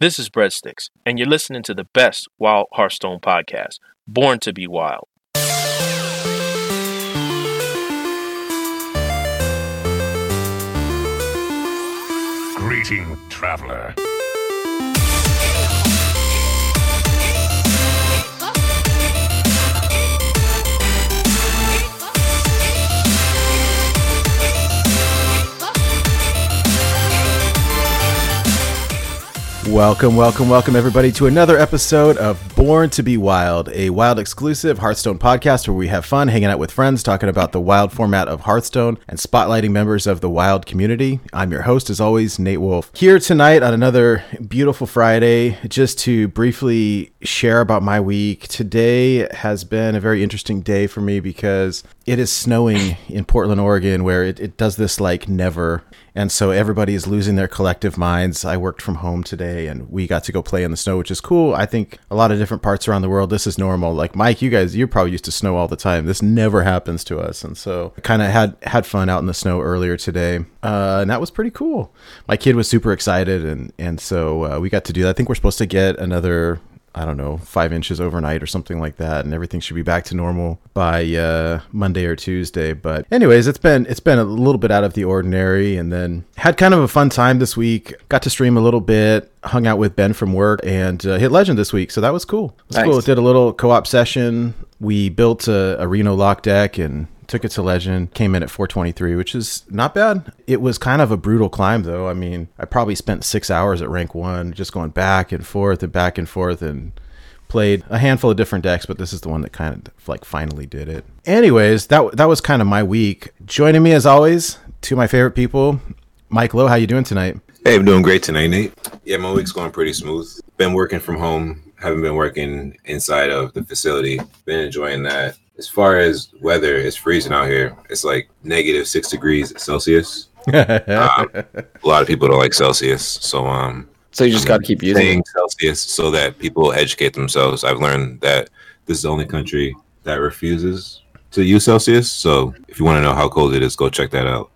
This is Breadsticks, and you're listening to the best Wild Hearthstone podcast, Born to be Wild. Greeting, traveler. Welcome, welcome, welcome, everybody, to another episode of Born to Be Wild, a wild exclusive Hearthstone podcast where we have fun hanging out with friends, talking about the wild format of Hearthstone, and spotlighting members of the wild community. I'm your host, as always, Nate Wolf. Here tonight on another beautiful Friday, just to briefly share about my week. Today has been a very interesting day for me because it is snowing in Portland, Oregon, where it, it does this like never. And so everybody is losing their collective minds. I worked from home today and we got to go play in the snow, which is cool. I think a lot of different parts around the world, this is normal. Like Mike, you guys, you're probably used to snow all the time. This never happens to us. And so I kind of had, had fun out in the snow earlier today. Uh, and that was pretty cool. My kid was super excited. And, and so uh, we got to do that. I think we're supposed to get another I don't know, five inches overnight or something like that, and everything should be back to normal by uh, Monday or Tuesday. But anyways, it's been it's been a little bit out of the ordinary, and then had kind of a fun time this week. Got to stream a little bit, hung out with Ben from work, and uh, hit Legend this week, so that was cool. It was Nice. cool. Did a little co-op session. We built a, a Reno lock deck and took it to legend came in at 423 which is not bad it was kind of a brutal climb though i mean i probably spent six hours at rank one just going back and forth and back and forth and played a handful of different decks but this is the one that kind of like finally did it anyways that that was kind of my week joining me as always two of my favorite people mike lowe how you doing tonight Hey, I'm doing great tonight, Nate. Yeah, my week's going pretty smooth. Been working from home, haven't been working inside of the facility. Been enjoying that. As far as weather, it's freezing out here. It's like negative six degrees Celsius. Um, a lot of people don't like Celsius, so um, So you just got to keep using. Celsius so that people educate themselves. I've learned that this is the only country that refuses to use Celsius. So if you want to know how cold it is, go check that out.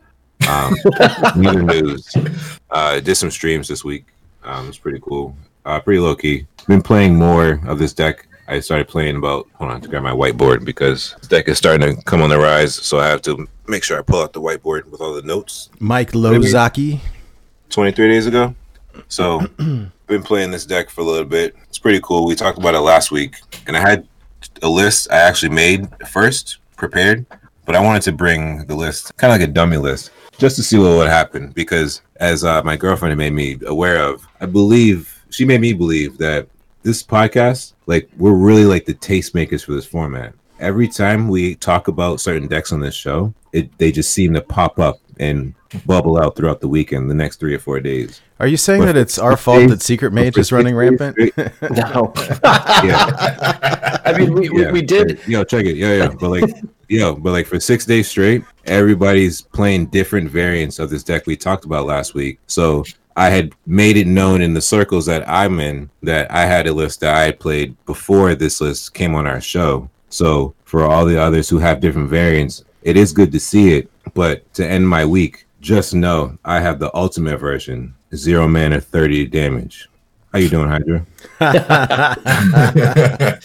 Um, another news. Uh, did some streams this week. Um, it's pretty cool. Uh, pretty low key. Been playing more of this deck. I started playing about. Hold on to grab my whiteboard because this deck is starting to come on the rise. So I have to make sure I pull out the whiteboard with all the notes. mike lozaki 23 days ago. So been playing this deck for a little bit. It's pretty cool. We talked about it last week, and I had a list I actually made first, prepared, but I wanted to bring the list kind of like a dummy list just to see what would happen because as uh, my girlfriend had made me aware of, I believe she made me believe that this podcast, like we're really like the tastemakers for this format. Every time we talk about certain decks on this show, it they just seem to pop up and bubble out throughout the weekend, the next three or four days. are you saying that it's our fault that secret mage is running rampant No. Yeah, I mean, we, we, yeah. we did. Yo, check it. Yeah, yeah. But like, yo, but like for six days straight, everybody's playing different variants of this deck we talked about last week. So I had made it known in the circles that I'm in that I had a list that I had played before this list came on our show. So for all the others who have different variants, it is good to see it. But to end my week, just know I have the ultimate version, zero mana, thirty damage. How you doing, Hydra?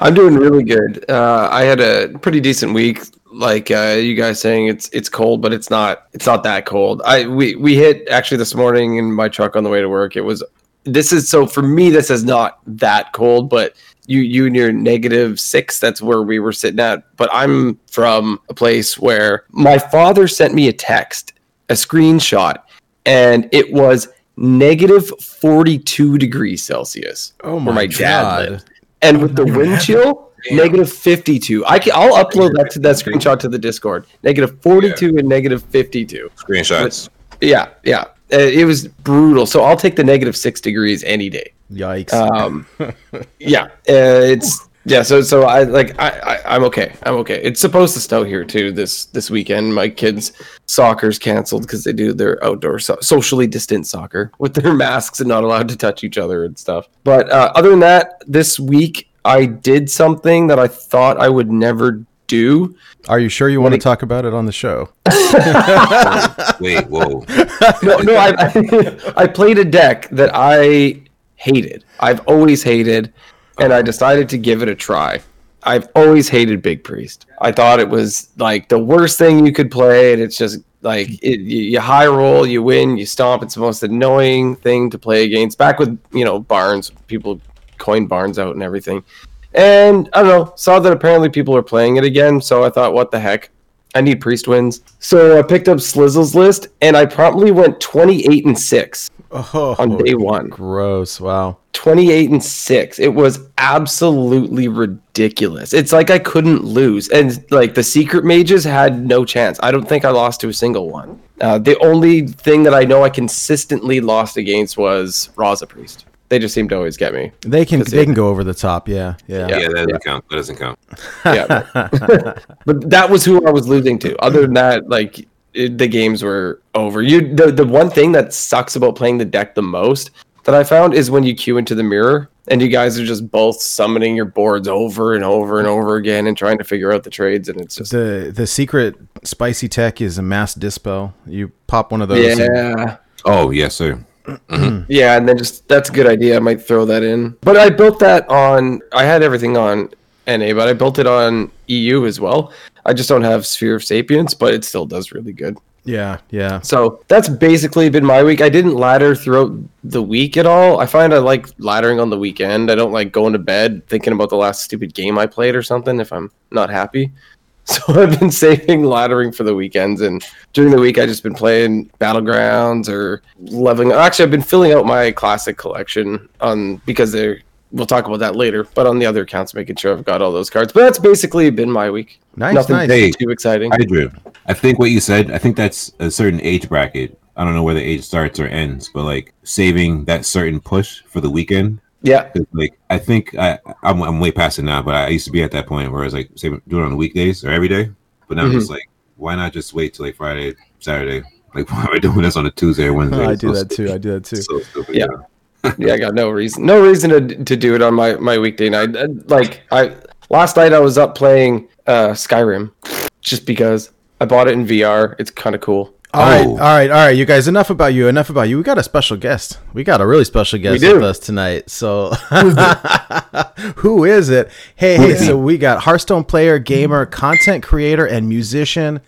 I'm doing really good. Uh, I had a pretty decent week. Like uh, you guys saying, it's it's cold, but it's not it's not that cold. I we we hit actually this morning in my truck on the way to work. It was this is so for me. This is not that cold, but you you and your negative six. That's where we were sitting at. But I'm from a place where my father sent me a text, a screenshot, and it was negative 42 degrees Celsius. oh where my dad God. lived. And with the wind chill, negative 52. I can, I'll upload that to that screenshot to the Discord. Negative 42 and negative 52. Screenshots. Yeah, yeah. Uh, it was brutal. So I'll take the negative six degrees any day. yikes Um, yeah, uh, it's yeah. So so I like I, I I'm okay. I'm okay. It's supposed to snow here too this this weekend. My kids' soccer's canceled because they do their outdoor so- socially distant soccer with their masks and not allowed to touch each other and stuff. But uh, other than that, this week I did something that I thought I would never do. Are you sure you want to talk about it on the show? Wait, whoa. No, no, I, I I played a deck that I hated. I've always hated, and I decided to give it a try. I've always hated Big Priest. I thought it was like the worst thing you could play, and it's just like it, you, high roll, you win, you stomp. It's the most annoying thing to play against. Back with you know Barnes, people coined Barnes out and everything. And I don't know, saw that apparently people are playing it again, so I thought, what the heck? I need priest wins. So I picked up Slizzle's list and I promptly went 28 and 6 Oh, on day one. gross! Wow. 28 and 6. It was absolutely ridiculous. It's like I couldn't lose. And like the secret mages had no chance. I don't think I lost to a single one. Uh, the only thing that I know I consistently lost against was Raza Priest. They just seem to always get me. They can 'Cause they it- can go over the top. Yeah, yeah. Yeah, that doesn't count. That doesn't count. Yeah. but that was who I was losing to. Other than that, like it, the games were over. You the the one thing that sucks about playing the deck the most that I found is when you queue into the mirror and you guys are just both summoning your boards over and over and over again and trying to figure out the trades and it's just The the secret spicy tech is a mass dispel. You pop one of those. and- yeah. Oh, yes, sir. Yeah, and then just that's a good idea. I might throw that in. But I built that on I had everything on NA, but I built it on EU as well. I just don't have Sphere of Sapience, but it still does really good. Yeah, yeah. So that's basically been my week. I didn't ladder throughout the week at all. I find I like laddering on the weekend. I don't like going to bed thinking about the last stupid game I played or something if I'm not happy. So I've been saving laddering for the weekends, and during the week I just been playing battlegrounds or leveling. Actually, I've been filling out my classic collection on because they're. We'll talk about that later, but on the other accounts, making sure I've got all those cards. But that's basically been my week. Nice, Nothing nice. Hey. too exciting. I Drew. I think what you said, I think that's a certain age bracket. I don't know where the age starts or ends, but like saving that certain push for the weekend. Yeah. Like I think I I'm, I'm way past it now, but I used to be at that point where I was like saving do it on the weekdays or every day. But now I'm just mm-hmm. like, why not just wait till like Friday, Saturday? Like why am I doing this on a Tuesday or Wednesday? I do so that too. I do that too. So stupid. Yeah. yeah, I got no reason, no reason to to do it on my my weekday night. Uh, Like I last night, I was up playing uh Skyrim just because I bought it in VR. It's kind of cool. All right, Oh. all right, all right, you guys. Enough about you. Enough about you. We got a special guest. We got a really special guest with us tonight. So, who is it? Hey, hey. So we got Hearthstone player, gamer, content creator, and musician.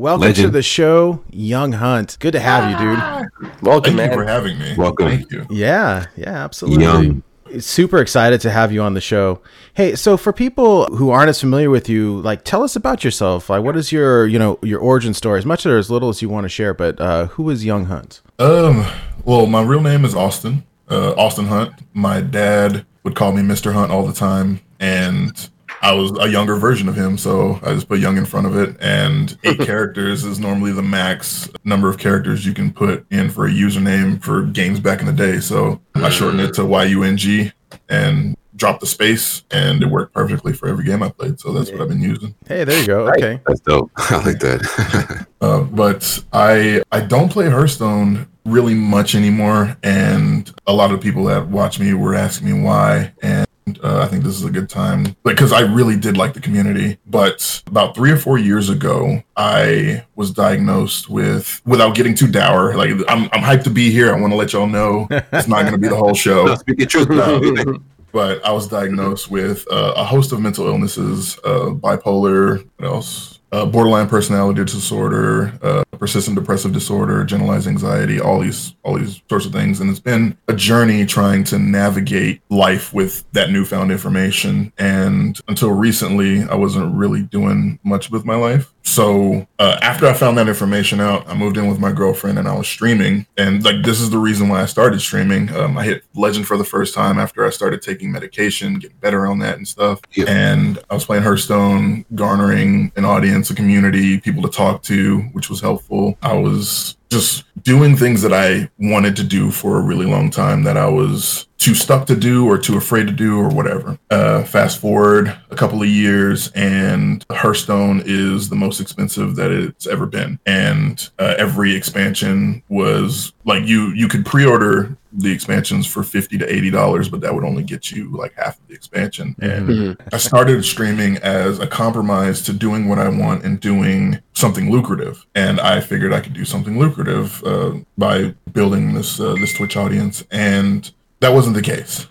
Welcome to the show, Young Hunt. Good to have you, dude. Welcome, Thank you for having me. Welcome. Thank you. Yeah, yeah, absolutely. Young. Super excited to have you on the show. Hey, so for people who aren't as familiar with you, like tell us about yourself. Like what is your, you know, your origin story, as much or as little as you want to share, but uh who is Young Hunt? Um, well, my real name is Austin. Uh, Austin Hunt. My dad would call me Mr. Hunt all the time, and I was a younger version of him, so I just put young in front of it. And eight characters is normally the max number of characters you can put in for a username for games back in the day. So I shortened it to YUNG and dropped the space, and it worked perfectly for every game I played. So that's what I've been using. Hey, there you go. Okay. That's dope. I like that. Uh, but I I don't play Hearthstone really much anymore, and a lot of people that watch me were asking me why, and uh, I think this is a good time because I really did like the community. But about three or four years ago, I was diagnosed with, without getting too dour, like I'm I'm hyped to be here. I want to let y'all know it's not going to be the whole show no, speak your truth. now. but I was diagnosed with uh, a host of mental illnesses, uh, bipolar, what else? Uh, borderline personality disorder, uh, persistent depressive disorder, generalized anxiety, all these, all these sorts of things, and it's been a journey trying to navigate life with that newfound information. And until recently, I wasn't really doing much with my life. So uh, after I found that information out, I moved in with my girlfriend and I was streaming. And like this is the reason why I started streaming. Um, I hit Legend for the first time after I started taking medication, getting better on that and stuff. Yeah. And I was playing Hearthstone, garnering an audience, a community, people to talk to, which was helpful. I was just doing things that I wanted to do for a really long time that I was too stuck to do or too afraid to do or whatever. Uh, fast forward a couple of years, and Hearthstone is the most expensive that it's ever been, and uh, every expansion was like you you could pre-order the expansions for 50 to 80 dollars but that would only get you like half of the expansion and Mhm. i started streaming as a compromise to doing what i want and doing something lucrative and i figured i could do something lucrative uh, by building this uh, this twitch audience and that wasn't the case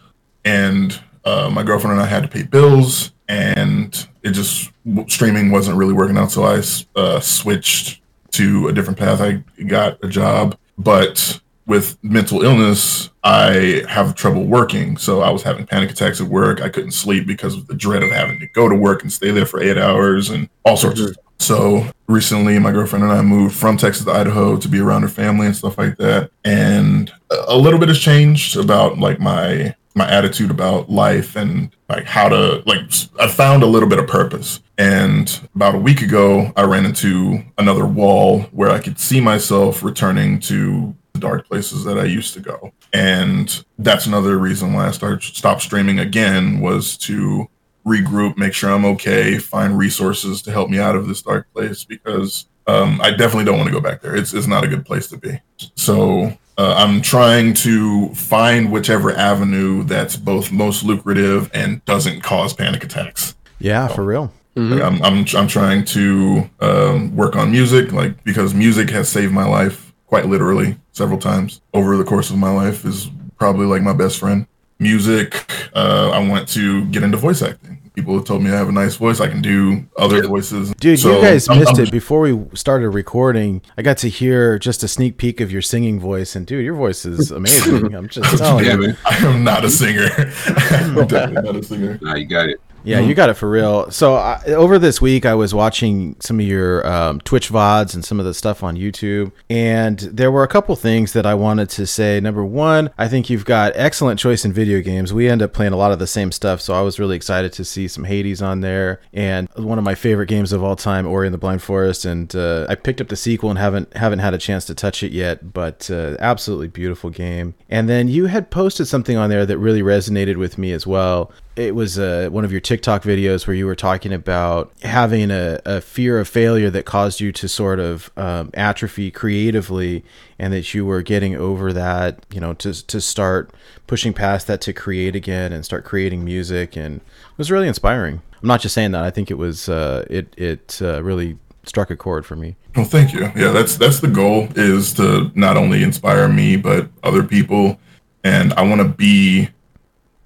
and uh, my girlfriend and i had to pay bills and it just streaming wasn't really working out so i uh, switched to a different path i got a job but with mental illness, I have trouble working. So I was having panic attacks at work. I couldn't sleep because of the dread of having to go to work and stay there for eight hours and all sorts of stuff. So recently, my girlfriend and I moved from Texas to Idaho to be around her family and stuff like that. And a- little bit has changed about like my my attitude about life and like how to like I found a little bit of purpose. And about a week ago, I ran into another wall where I could see myself returning to the dark places that I used to go. And that's another reason why I started stopped streaming again was to regroup, make sure I'm okay, find resources to help me out of this dark place because um, I definitely don't want to go back there. It's it's not a good place to be. So uh, I'm trying to find whichever avenue that's both most lucrative and doesn't cause panic attacks. Yeah, for real. Like, I'm, I'm I'm trying to um, work on music, like because music has saved my life quite literally several times over the course of my life. Is probably like my best friend. Music. Uh, I want to get into voice acting. People have told me I have a nice voice. I can do other voices. Dude, So, you guys I'm- missed I'm- it before we started recording. I got to hear just a sneak peek of your singing voice, and dude, your voice is amazing. I'm just telling Yeah, you. man. I am not a singer. I'm definitely not a singer. Nah, you got it. Yeah, you got it for real. So I, over this week, I was watching some of your um, Twitch vods and some of the stuff on YouTube, and there were a couple things that I wanted to say. Number one, I think you've got excellent choice in video games. We end up playing a lot of the same stuff, so I was really excited to see some Hades on there, and one of my favorite games of all time, Ori and the Blind Forest. And uh, I picked up the sequel and haven't haven't had a chance to touch it yet, but uh, absolutely beautiful game. And then you had posted something on there that really resonated with me as well it was uh, one of your TikTok videos where you were talking about having a, a fear of failure that caused you to sort of um, atrophy creatively, and that you were getting over that, you know, to to start pushing past that to create again and start creating music, and it was really inspiring. I'm not just saying that; I think it was uh, it it uh, really struck a chord for me. Well, thank you. Yeah, that's that's the goal is to not only inspire me but other people, and I want to be.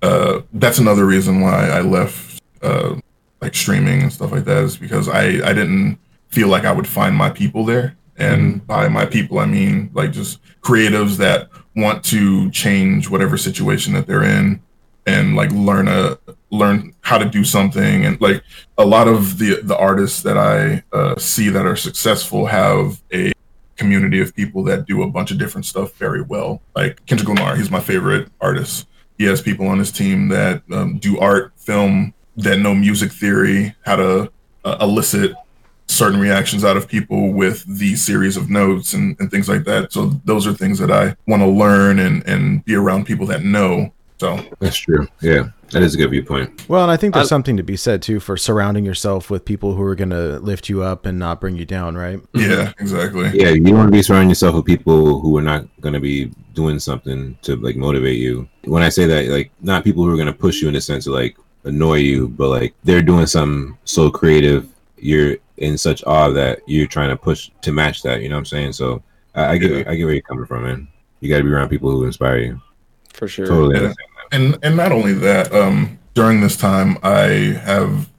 Uh, that's another reason why I left, uh, like streaming and stuff like that, is because I I didn't feel like I would find my people there, and by my people I mean like just creatives that want to change whatever situation that they're in, and like learn a learn how to do something and like a lot of the the artists that I uh, see that are successful have a community of people that do a bunch of different stuff very well. Like Kendrick Lamar, he's my favorite artist. He has people on his team that um, do art, film, that know music theory, how to uh, elicit certain reactions out of people with these series of notes and, and things like that. So those are things that I want to learn and, and be around people that know. So That's true. Yeah, that is a good viewpoint. Well, and I think there's I- something to be said too for surrounding yourself with people who are going to lift you up and not bring you down, right? yeah, exactly. Yeah, you want to be surrounding yourself with people who are not going to be doing something to like motivate you. When I say that, like not people who are going to push you in the sense of like annoy you, but like they're doing something so creative, you're in such awe that you're trying to push to match that. You know what I'm saying? So I, I get Yeah. I get where you're coming from, man. You got to be around people who inspire you. For sure. Totally. Yeah. understand. and and not only that um during this time i have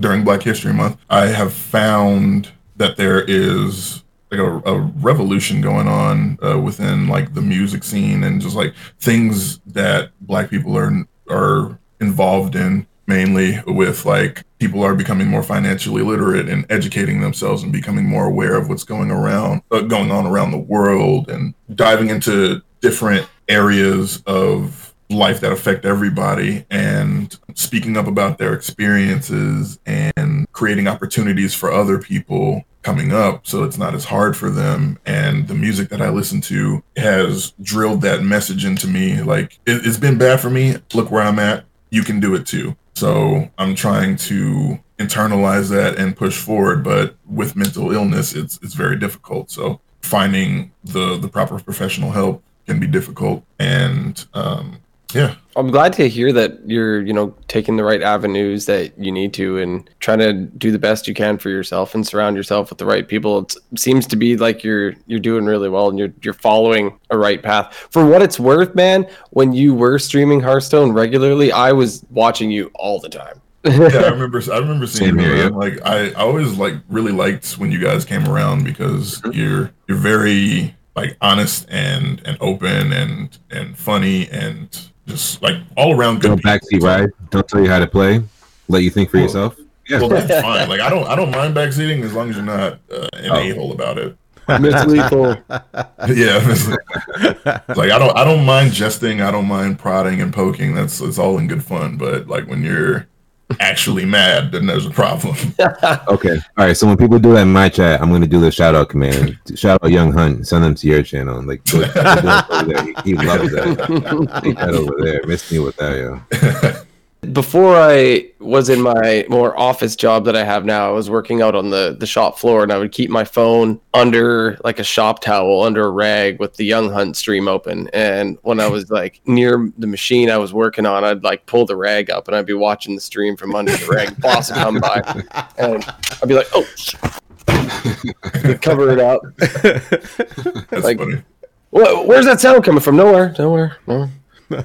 during black history month i have found that there is like a, a revolution going on uh, within like the music scene and just like things that black people are are involved in mainly with like people are becoming more financially literate and educating themselves and becoming more aware of what's going around uh, going on around the world and diving into different areas of life that affect everybody and speaking up about their experiences and creating opportunities for other people coming up, so it's not as hard for them. And the music that I listen to has drilled that message into me. Like it, it's been bad for me. Look where I'm at. You can do it too. So I'm trying to internalize that and push forward. But with mental illness, it's it's very difficult. So finding the the proper professional help can be difficult. And um, yeah, I'm glad to hear that you're, you know, taking the right avenues that you need to and trying to do the best you can for yourself and surround yourself with the right people. It seems to be like you're you're doing really well and you're you're following a right path. For what it's worth, man, when you were streaming Hearthstone regularly, I was watching you all the time. yeah, I remember. I remember seeing Same you. here, man. Like I, I always like really liked when you guys came around because you're you're very like honest and and open and and funny and just like all around good. Don't backseat ride. Don't tell you how to play. Let you think for Well, yourself. Yeah. Well, that's fine. Like I don't I don't mind backseating as long as you're not uh, an Oh. a hole about it. Miss Lethal. Yeah, it's like I don't I don't mind jesting. I don't mind prodding and poking. That's it's all in good fun. But like when you're actually mad, then there's a problem. Okay. All right. So when people do that in my chat, I'm gonna do the shout out command. Shout out Young Hunt. Send them to your channel. Like put- put that over there. he, he loves that. Take that over there. Miss me with that, yo. Before I was in my more office job that I have now, I was working out on the, the shop floor and I would keep my phone under like a shop towel, under a rag with the Young Hunt stream open. And when I was like near the machine I was working on, I'd like pull the rag up and I'd be watching the stream from under the rag. Boss would come by and I'd be like, oh, I'd cover it up. That's Like- funny. Wh- Where's that sound coming from? Nowhere, nowhere, nowhere.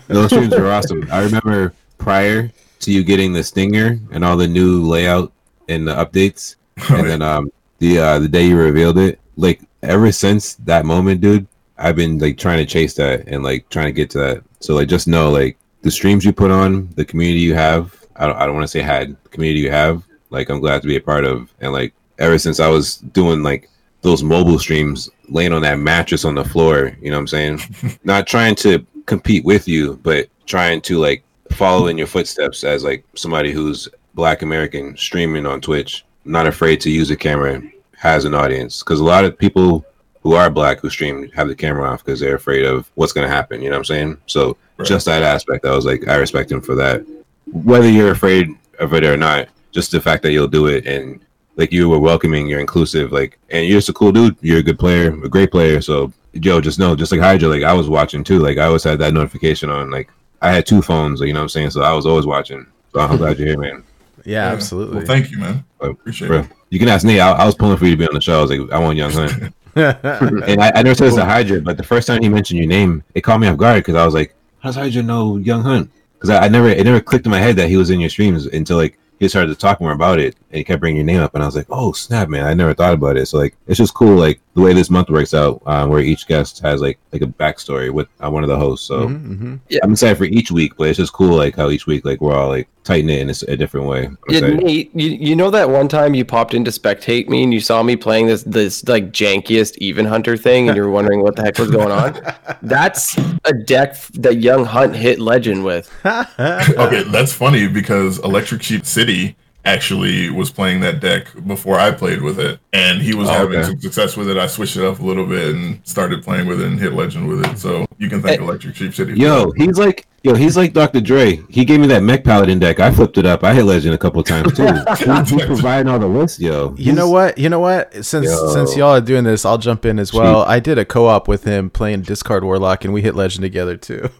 Those streams are awesome. I remember prior to you getting the stinger and all the new layout and the updates, and then um the uh the day you revealed it, like ever since that moment, dude, I've been like trying to chase that and like trying to get to that. So like just know like the streams you put on, the community you have, I don't I don't want to say had, the community you have, like I'm glad to be a part of. And like ever since I was doing like those mobile streams, laying on that mattress on the floor, you know what I'm saying? Not trying to compete with you, but trying to like follow in your footsteps as like somebody who's black American streaming on Twitch, not afraid to use a camera, has an audience. Because a lot of people who are black who stream have the camera off because they're afraid of what's going to happen. You know what I'm saying? So Right. just that aspect, I was like, I respect him for that. Whether you're afraid of it or not, just the fact that you'll do it and like you were welcoming, you're inclusive, like, and you're just a cool dude. You're a good player, a great player. So, Joe, just know, just like Hydra, like I was watching too. Like I always had that notification on. Like I had two phones, you know what I'm saying? So I was always watching. So I'm glad you're here, man. Yeah, Yeah. absolutely. Well, thank you, man. Oh, Appreciate Bro, it. you can ask Nate. I, I was pulling for you to be on the show. I was like, I want Young Hunt. and I, I never said this to Hydra, but the first time he mentioned your name, it caught me off guard because I was like, "How does Hydra know Young Hunt?" Because I, I never, it never clicked in my head that he was in your streams until like he started to talk more about it, and he kept bringing your name up, and I was like, "Oh snap, man! I never thought about it." So like, it's just cool, like the way this month works out, um, where each guest has like like a backstory with uh, one of the hosts. So Mhm, I'm excited for each week, but it's just cool, like how each week, like we're all like tighten it in a different way. Yeah. Nate, you, you know that one time you popped in to spectate me and you saw me playing this this like jankiest even hunter thing and you were wondering what the heck was going on? That's a deck that Young Hunt hit legend with. okay, that's funny because Electric Sheep City actually was playing that deck before I played with it, and he was Oh, having okay. some success with it. I switched it up a little bit and started playing with it and hit Legend with it. So you can thank Hey. Eh, Electric Sheep City. for Yo, that. he's like, yo, he's like Dr. Dre. He gave me that Mech Paladin deck. I flipped it up. I hit Legend a couple of times too. He- He's providing all the lists, yo. You know what? You know what? Since Yo. since y'all are doing this, I'll jump in as well. I did a co-op with him playing Discard Warlock, and we hit Legend together too.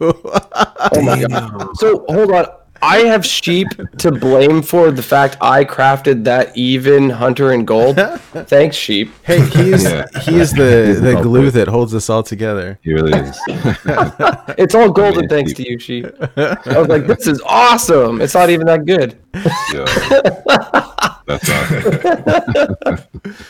Oh my god. So hold on. I have sheep to blame for the fact I crafted that even hunter and gold. Thanks, sheep. hey, he's Yeah. he is the He's the the glue that holds us all together. He really is. It's all golden mean, thanks sheep. to you, sheep. I was like, this is awesome. It's not even that good. Yo. That's awesome.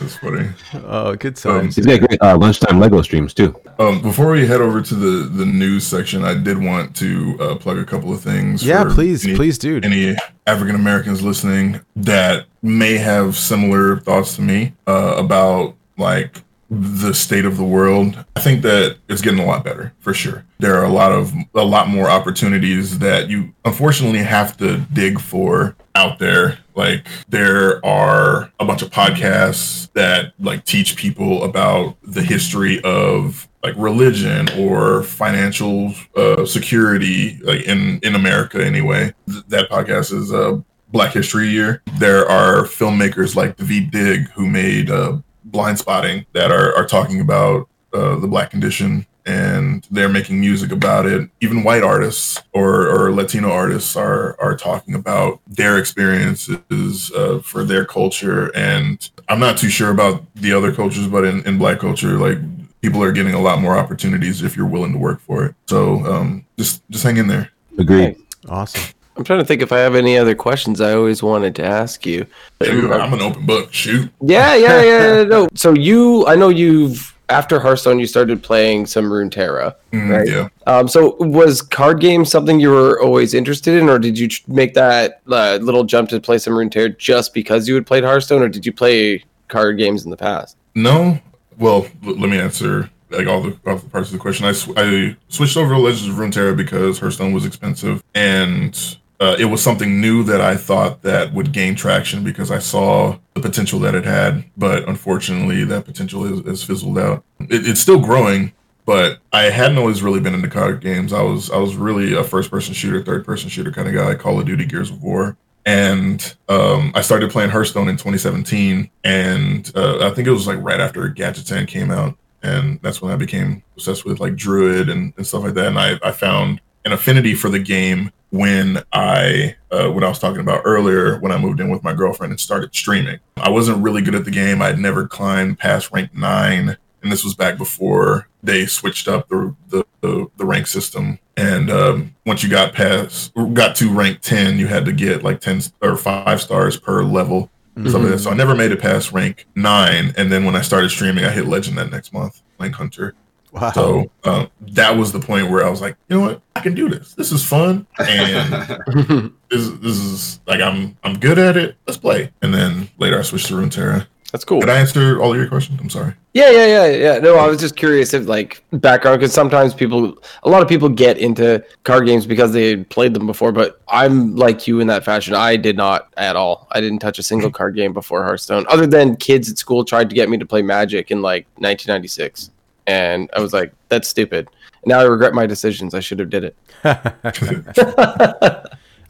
That's funny. Oh, good times. He's got great uh, lunchtime Lego streams too. Um, before we head over to the the news section, I did want to uh, plug a couple of things. yeah, for please, any- please, dude. any African Americans listening that may have similar thoughts to me uh, about like the state of the world. I think that it's getting a lot better for sure. There are a lot of a lot more opportunities that you unfortunately have to dig for out there. Like there are a bunch of podcasts that like teach people about the history of like religion or financial uh, security, like in in America anyway. Th- that podcast is uh, Black History Year. There are filmmakers like Daveed Diggs who made uh, Blindspotting that are are talking about uh, the black condition and they're making music about it. Even white artists or, or Latino artists are are talking about their experiences uh, for their culture. And I'm not too sure about the other cultures, but in, in black culture, like people are getting a lot more opportunities if you're willing to work for it. So um, just just hang in there. Agreed. Awesome. I'm trying to think if I have any other questions I always wanted to ask you. Dude, I'm an open book. Shoot. Yeah, yeah, yeah. no. So you, I know you've after Hearthstone, you started playing some Runeterra. Mm, Right. Yeah. Um, so was card games something you were always interested in, or did you make that uh, little jump to play some Runeterra just because you had played Hearthstone, or did you play card games in the past? No. Well, l- let me answer like all the, all the parts of the question. I, sw- I switched over to Legends of Runeterra because Hearthstone was expensive, and uh, it was something new that I thought that would gain traction because I saw the potential that it had. But unfortunately, that potential is, fizzled out. It, it's still growing, but I hadn't always really been into card games. I was I was really a first person shooter, third person shooter kind of guy. Call of Duty, Gears of War and um, I started playing Hearthstone in 2017, and uh, I think it was like right after Gadgetzan came out, and that's when I became obsessed with like Druid and, and stuff like that. And I, I found an affinity for the game when I uh, what I was talking about earlier when I moved in with my girlfriend and started streaming. I wasn't really good at the game. I'd never climbed past rank nine, and this was back before they switched up the the, the, the rank system. And um, once you got past, got to rank ten, you had to get like ten or five stars per level. Stuff like that. So I never made it past rank nine, and then when I started streaming, I hit legend that next month, Link Hunter. Wow. So um, that was the point where I was like, you know what, I can do this. This is fun, and this this is like I'm I'm good at it. Let's play. And then later I switched to Runeterra. That's cool. Did I answer all of your questions? I'm sorry. Yeah, yeah, yeah, yeah. No, I was just curious if like background because sometimes people, a lot of people get into card games because they played them before. But I'm like you in that fashion. I did not at all. I didn't touch a single card game before Hearthstone, other than kids at school tried to get me to play Magic in like 1996, and I was like, that's stupid. Now I regret my decisions. I should have did it.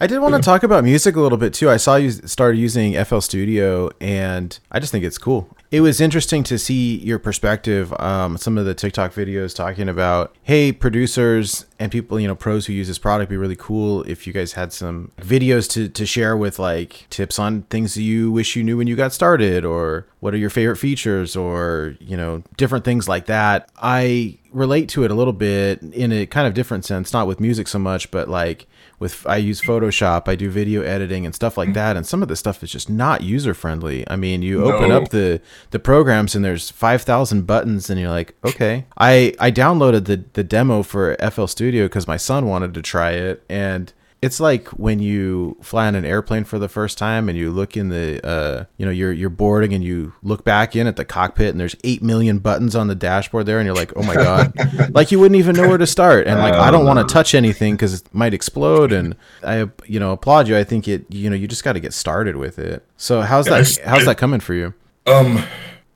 I did want to talk about music a little bit too. I saw you started using FL Studio, and I just think it's cool. It was interesting to see your perspective. Um, some of the TikTok videos talking about, hey, producers and people, you know, pros who use this product, be really cool if you guys had some videos to to share with like tips on things you wish you knew when you got started, or what are your favorite features, or you know, different things like that. I relate to it a little bit in a kind of different sense, not with music so much, but like with I use Photoshop, I do video editing and stuff like mm-hmm. that, and some of the stuff is just not user friendly. I mean, you open up the the programs and there's five thousand buttons, and you're like, okay. I I downloaded the the demo for FL Studio because my son wanted to try it, and it's like when you fly on an airplane for the first time and you look in the uh you know you're you're boarding and you look back in at the cockpit and there's 8 million buttons on the dashboard there and you're like oh my god. Like you wouldn't even know where to start and like I don't want to touch anything cuz it might explode and I you know applaud you. I think it you know you just got to get started with it. So how's Yeah, that how's that coming for you? Um,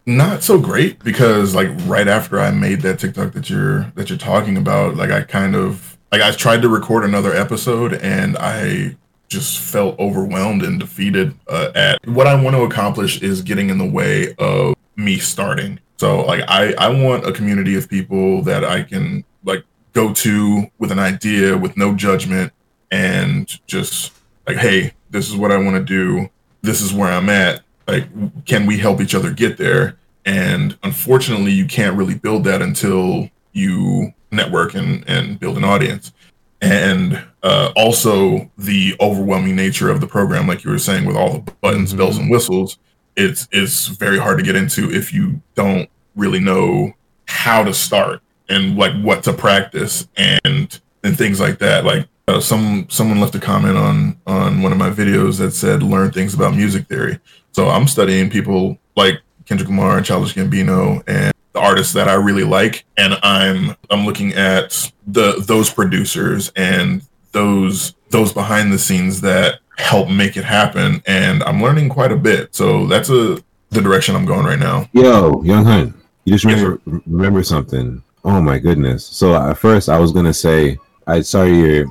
not so great because like right after I made that TikTok that you're that you're talking about, like I kind of like I tried to record another episode and I just felt overwhelmed and defeated uh, at what I want to accomplish is getting in the way of me starting. So like I I want a community of people that I can like go to with an idea with no judgment and just like hey, this is what I want to do. This is where I'm at like can we help each other get there and unfortunately you can't really build that until you network and, and build an audience. And uh, also the overwhelming nature of the program like you were saying with all the buttons Mhm. bells and whistles it's it's very hard to get into if you don't really know how to start and like what to practice and and things like that. Like uh, some someone left a comment on on one of my videos that said learn things about music theory. So I'm studying people like Kendrick Lamar and Childish Gambino and the artists that I really like, and I'm I'm looking at the those producers and those those behind the scenes that help make it happen. And I'm learning quite a bit. So that's a the direction I'm going right now. Yo, Young Hunt, you just remember remember something. Oh my goodness! So uh, at first I was gonna say I saw your your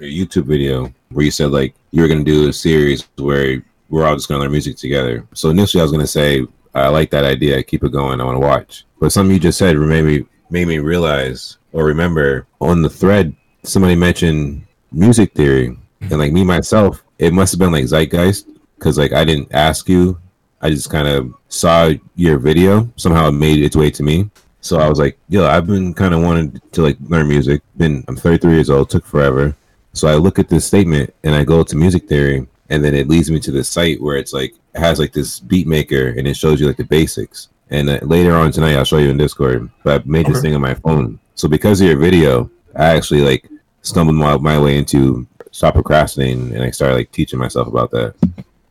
YouTube video where you said like you were gonna do a series where we're all just gonna learn music together. So initially I was gonna say I like that idea. Keep it going. I want to watch. But something you just said made me made me realize or remember on the thread somebody mentioned music theory. And like me myself it must have been like zeitgeist because like i didn't ask you. I just kind of saw your video. Somehow it made its way to me. So i was like yo i've been kind of wanting to like learn music. Been i'm 33 years old. Took forever. So i look at this statement and i go to music theory and then it leads me to this site where it's like it has like this beat maker and it shows you like the basics and uh, later on tonight i'll show you in discord but i made this Okay. thing on my phone so because of your video i actually like stumbled my, my way into stop procrastinating and i started like teaching myself about that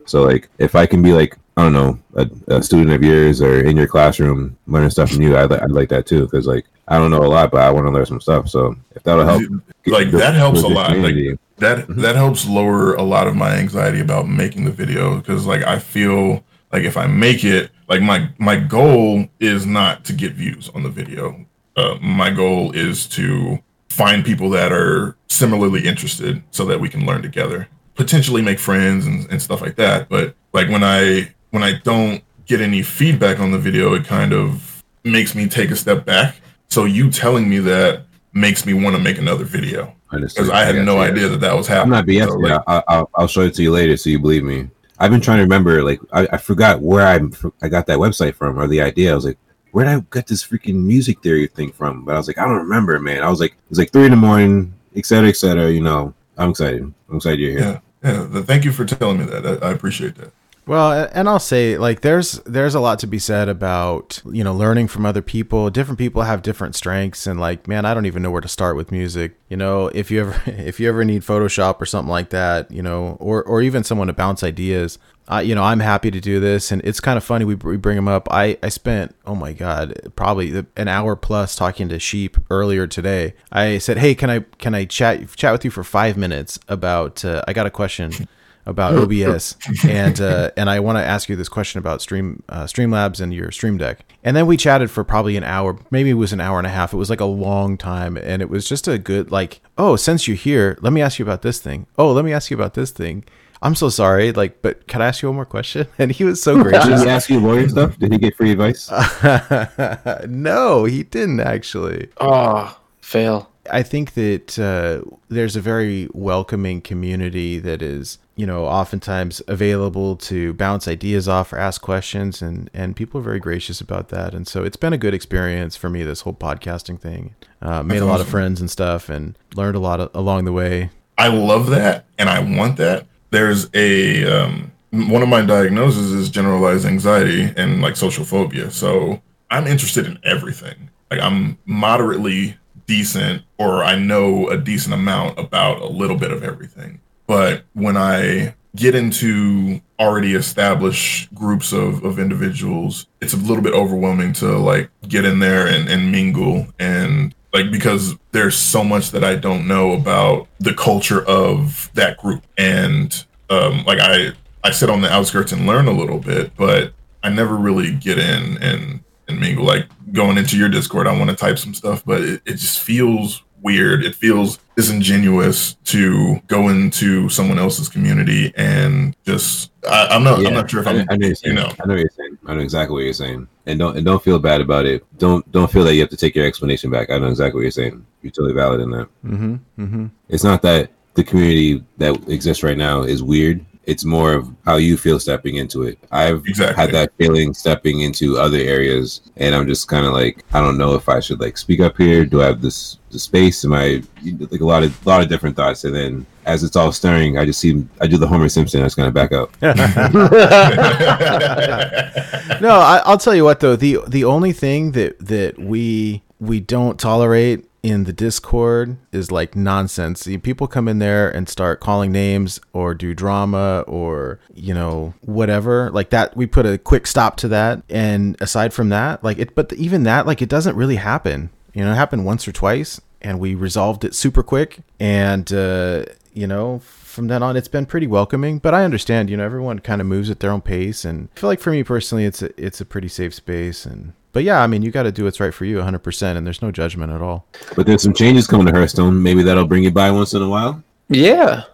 so like if i can be like i don't know a, a student of yours or in your classroom learning stuff from you i'd, I'd like that too because like i don't know a lot but i want to learn some stuff so if that'll help Like that helps a lot. Like that that helps lower a lot of my anxiety about making the video because like I feel like if I make it, like my my goal is not to get views on the video. Uh, my goal is to find people that are similarly interested so that we can learn together, potentially make friends and, and stuff like that. But like when I when I don't get any feedback on the video, it kind of makes me take a step back. So you telling me that makes me want to make another video. Because I had no you. idea that that was happening. I'm not BSing. So, like, I, I'll, I'll show it to you later so you believe me. I've been trying to remember, like, I, I forgot where I I got that website from or the idea. I was like, where did I get this freaking music theory thing from? But I was like, I don't remember, man. I was like, it was like three in the morning, et cetera, et cetera. You know, I'm excited. I'm excited you're here. yeah, yeah. Thank you for telling me that. I, I appreciate that. Well, and I'll say like there's there's a lot to be said about, you know, learning from other people. Different people have different strengths and like, man, I don't even know where to start with music. You know, if you ever if you ever need Photoshop or something like that, you know, or or even someone to bounce ideas, I you know, I'm happy to do this and it's kind of funny we, we bring them up. I I spent, oh my god, probably an hour plus talking to Sheep earlier today. I said, "Hey, can I can I chat chat with you for 5 minutes about uh, I got a question about OBS, and uh, and I want to ask you this question about Stream uh, Streamlabs and your Stream Deck. And then we chatted for probably an hour, maybe it was an hour and a half. It was like a long time, and it was just a good like, oh, since you're here, let me ask you about this thing. Oh, let me ask you about this thing. I'm so sorry, like, but can I ask you one more question? And he was so great. Did gracious. he ask you lawyer stuff? Did he get free advice? no, he didn't actually. Oh, fail. I think that uh, there's a very welcoming community that is, you know, oftentimes available to bounce ideas off or ask questions, and and people are very gracious about that. And so it's been a good experience for me. This whole podcasting thing, uh, made a lot of friends and stuff, and learned a lot of, along the way. I love that, and I want that. There's a um, one of my diagnoses is generalized anxiety and like social phobia. So I'm interested in everything. Like I'm moderately decent, or I know a decent amount about a little bit of everything. But when I get into already established groups of, of individuals, it's a little bit overwhelming to like get in there and, and mingle and like because there's so much that I don't know about the culture of that group. And um like I I sit on the outskirts and learn a little bit, but I never really get in and and mingle. Like going into your Discord, I want to type some stuff, but it, it just feels weird. It feels disingenuous to go into someone else's community and just I, I'm not I'm not sure if I, I'm I know you're saying. you know I know what you're saying. I know exactly what you're saying. And don't and don't feel bad about it. Don't don't feel that you have to take your explanation back. I know exactly what you're saying. You're totally valid in that. Mm-hmm. Mm-hmm. It's not that the community that exists right now is weird. It's more of how you feel stepping into it. I've Exactly. had that feeling stepping into other areas, and I'm just kind of like, I don't know if I should like speak up here. Do I have this the space? Am I like a lot of lot of different thoughts, and then as it's all stirring, I just see I do the Homer Simpson. I just kind of back up. no, I, I'll tell you what though the the only thing that that we we don't tolerate in the Discord is like nonsense. People come in there and start calling names or do drama or you know whatever like that. We put a quick stop to that. And aside from that, like it, but even that, like it doesn't really happen. You know, it happened once or twice, and we resolved it super quick. And uh, you know, from then on, it's been pretty welcoming. But I understand, you know, everyone kind of moves at their own pace, and I feel like for me personally, it's a it's a pretty safe space. And but yeah, I mean, you got to do what's right for you, 100, percent and there's no judgment at all. But there's some changes coming to Hearthstone. Maybe that'll bring you by once in a while. Yeah.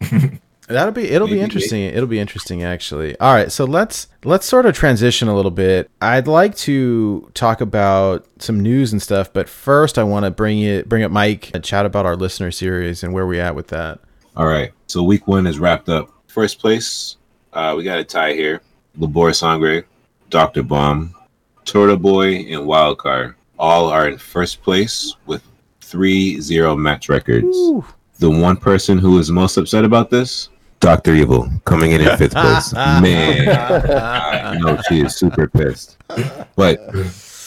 That'll be it'll be Maybe, interesting. It'll be interesting actually. All right, so let's let's sort of transition a little bit. I'd like to talk about some news and stuff, but first I want to bring it bring up Mike and chat about our listener series and where we at with that. All right. So week one is wrapped up. First place, uh, we got a tie here. Labor Sangre, Dr. Bomb, Turtle Boy, and Wildcard all are in first place with three zero match records. Ooh. The one person who is most upset about this, Dr. Evil, coming in in fifth place. Man, I know she is super pissed. But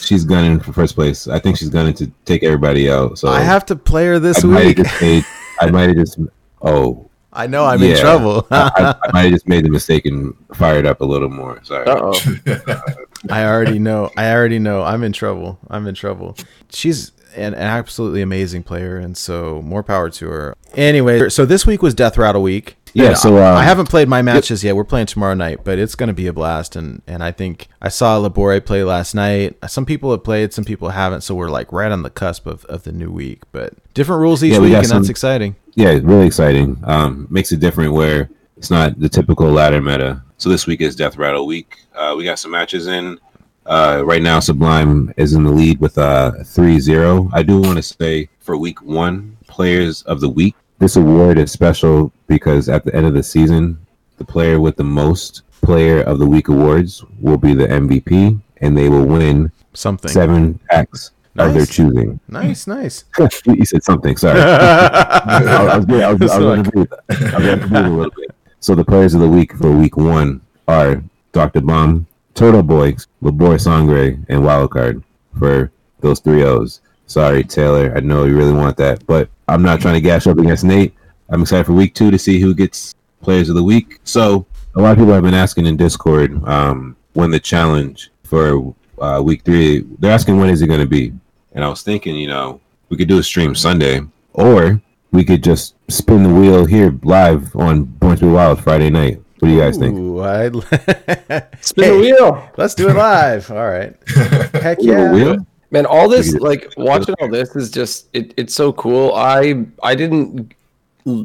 she's gunning for first place. I think she's gunning to take everybody out. So I have to play her this I week. just made, I might have just oh I know I'm in Yeah. trouble. I, I might have just made the mistake and fired up a little more. Sorry. Uh, I already know. I already know. I'm in trouble. I'm in trouble. She's an, an absolutely amazing player, and so more power to her. Anyway, so this week was Death Rattle week. Yeah, And so, uh, I haven't played my matches yet. We're playing tomorrow night, but it's going to be a blast. And and I think I saw Labore play last night. Some people have played, some people haven't. So we're like right on the cusp of, of the new week. But different rules each Yeah, we week, and that's exciting. Yeah, really exciting. Um, makes it different where it's not the typical ladder meta. So this week is Death Rattle week. Uh, we got some matches in. Uh, right now, Sublime is in the lead with uh 3-0. I do want to say for week one, players of the week. This award is special because at the end of the season, the player with the most player of the week awards will be the MVP, and they will win Something seven packs of their choosing. nice, nice. you said something. Sorry. I, I was. I was, I was So, going to breathe. I was going to breathe a little bit. So the players of the week for week one are Dr. Bomb, Turtle Boy, Labor Sangre, and Wildcard for those three O's. Sorry, Taylor. I know you really want that, but I'm not trying to gash up against Nate. I'm excited for week two to see who gets players of the week. So a lot of people have been asking in Discord um, when the challenge for uh, week three. They're asking when is it going to be, and I was thinking, you know, we could do a stream Sunday, or we could just spin the wheel here live on Born to be Wild Friday night. What do you guys think? Ooh, I'd... Spin Hey, the wheel. Let's do it live. All right. Heck yeah. Man, all this like watching all this is just it, it's so cool. I I didn't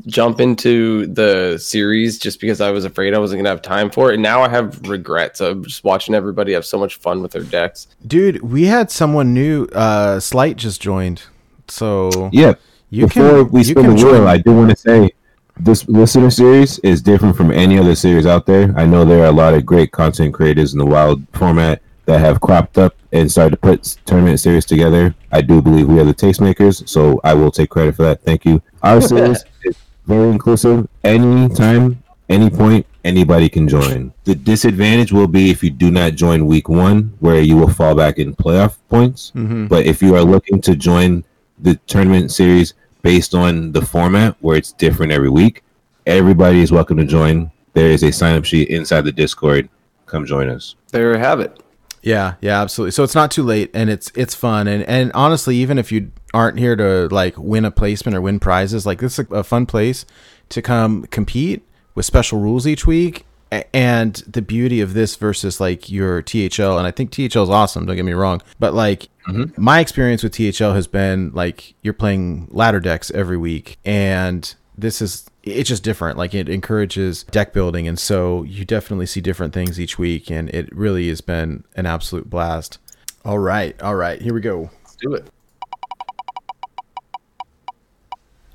jump into the series just because I was afraid I wasn't gonna have time for it. And now I have regrets of just watching everybody have so much fun with their decks. Dude, we had someone new. Uh, Slight just joined, so Yeah. You Before can we spin the wheel. I do want to say this listener series is different from any other series out there. I know there are a lot of great content creators in the wild format that have cropped up and started to put tournament series together. I do believe we are the tastemakers, so I will take credit for that. Thank you. Our series is very inclusive. Anytime, any point, anybody can join. The disadvantage will be if you do not join week one, where you will fall back in playoff points. Mhm. But if you are looking to join the tournament series based on the format where it's different every week, everybody is welcome to join. There is a sign up sheet inside the Discord. Come join us. There you have it. Yeah, yeah, absolutely. So it's not too late, and it's it's fun, and and honestly, even if you aren't here to like win a placement or win prizes, like this is a, a fun place to come compete with special rules each week. And the beauty of this versus like your THL, and I think THL is awesome. Don't get me wrong, but like Mm-hmm. my experience with THL has been like you're playing ladder decks every week, and this is it's just different. Like it encourages deck building, and so you definitely see different things each week, and it really has been an absolute blast. All right, all right, here we go. Let's do it.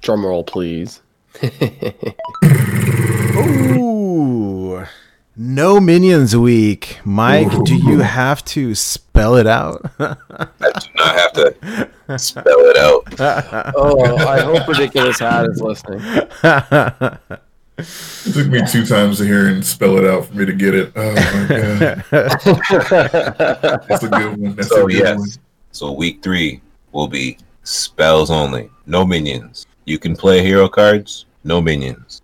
Drum roll, please. Ooh, no minions week. Mike, do you have to spell it out? I do not have to spell it out. Oh, I hope Ridiculous Hat is listening. It took me two times to hear and spell it out for me to get it. Oh my god, that's a good one. That's So a good one. yes. So week three will be spells only. No minions. You can play hero cards, no minions.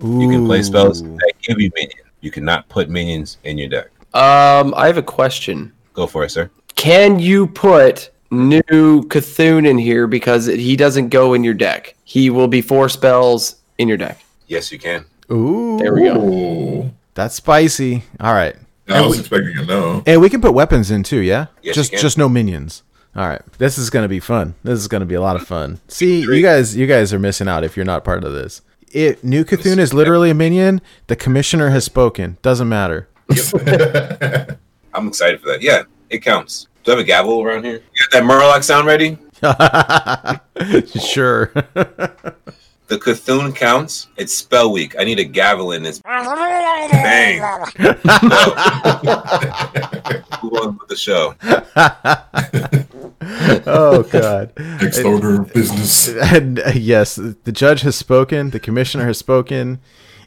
You can play spells Ooh. that give you minions. You cannot put minions in your deck. Um, I have a question. Go for it, sir. Can you put new C'Thun in here because he doesn't go in your deck? He will be four spells in your deck. Yes, you can. Ooh, There we go. That's spicy. All right. I And was we- expecting a no. And we can put weapons in too, yeah? Yes, just you can. just no minions. All right. This is going to be fun. This is going to be a lot of fun. See, you guys you guys are missing out if you're not part of this. It New C'Thun is literally a minion. The commissioner has spoken. Doesn't matter. I'm excited for that. Yeah, it counts. Do I have a gavel around here? You got that Murloc sound ready? sure. The C'Thun counts. It's spell week. I need a gavel in this. Bang. Move on with the show. oh god. Next order of business. And uh, yes, the judge has spoken. The commissioner has spoken.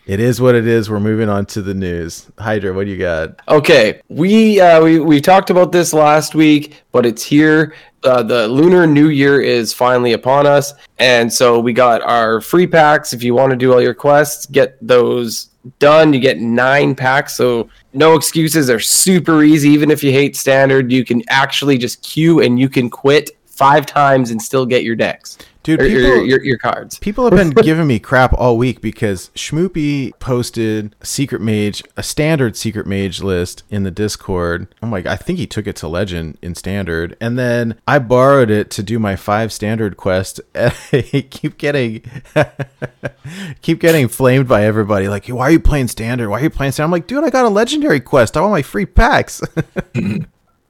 It is what it is. We're moving on to the news. Hydra, what do you got? Okay, we uh, we we talked about this last week, but it's here. Uh, the Lunar New Year is finally upon us, and so we got our free packs. If you want to do all your quests, get those done. You get nine packs, so no excuses. They're super easy. Even if you hate standard, you can actually just queue and you can quit five times and still get your decks Dude, or, or people, your, your your cards. People have been giving me crap all week because Schmoopy posted a secret mage, a standard secret mage list in the Discord. I'm like, I think he took it to legend in standard, and then I borrowed it to do my five standard quest. And I keep getting, keep getting flamed by everybody. Like, why are you playing standard? Why are you playing standard? I'm like, dude, I got a legendary quest. I want my free packs.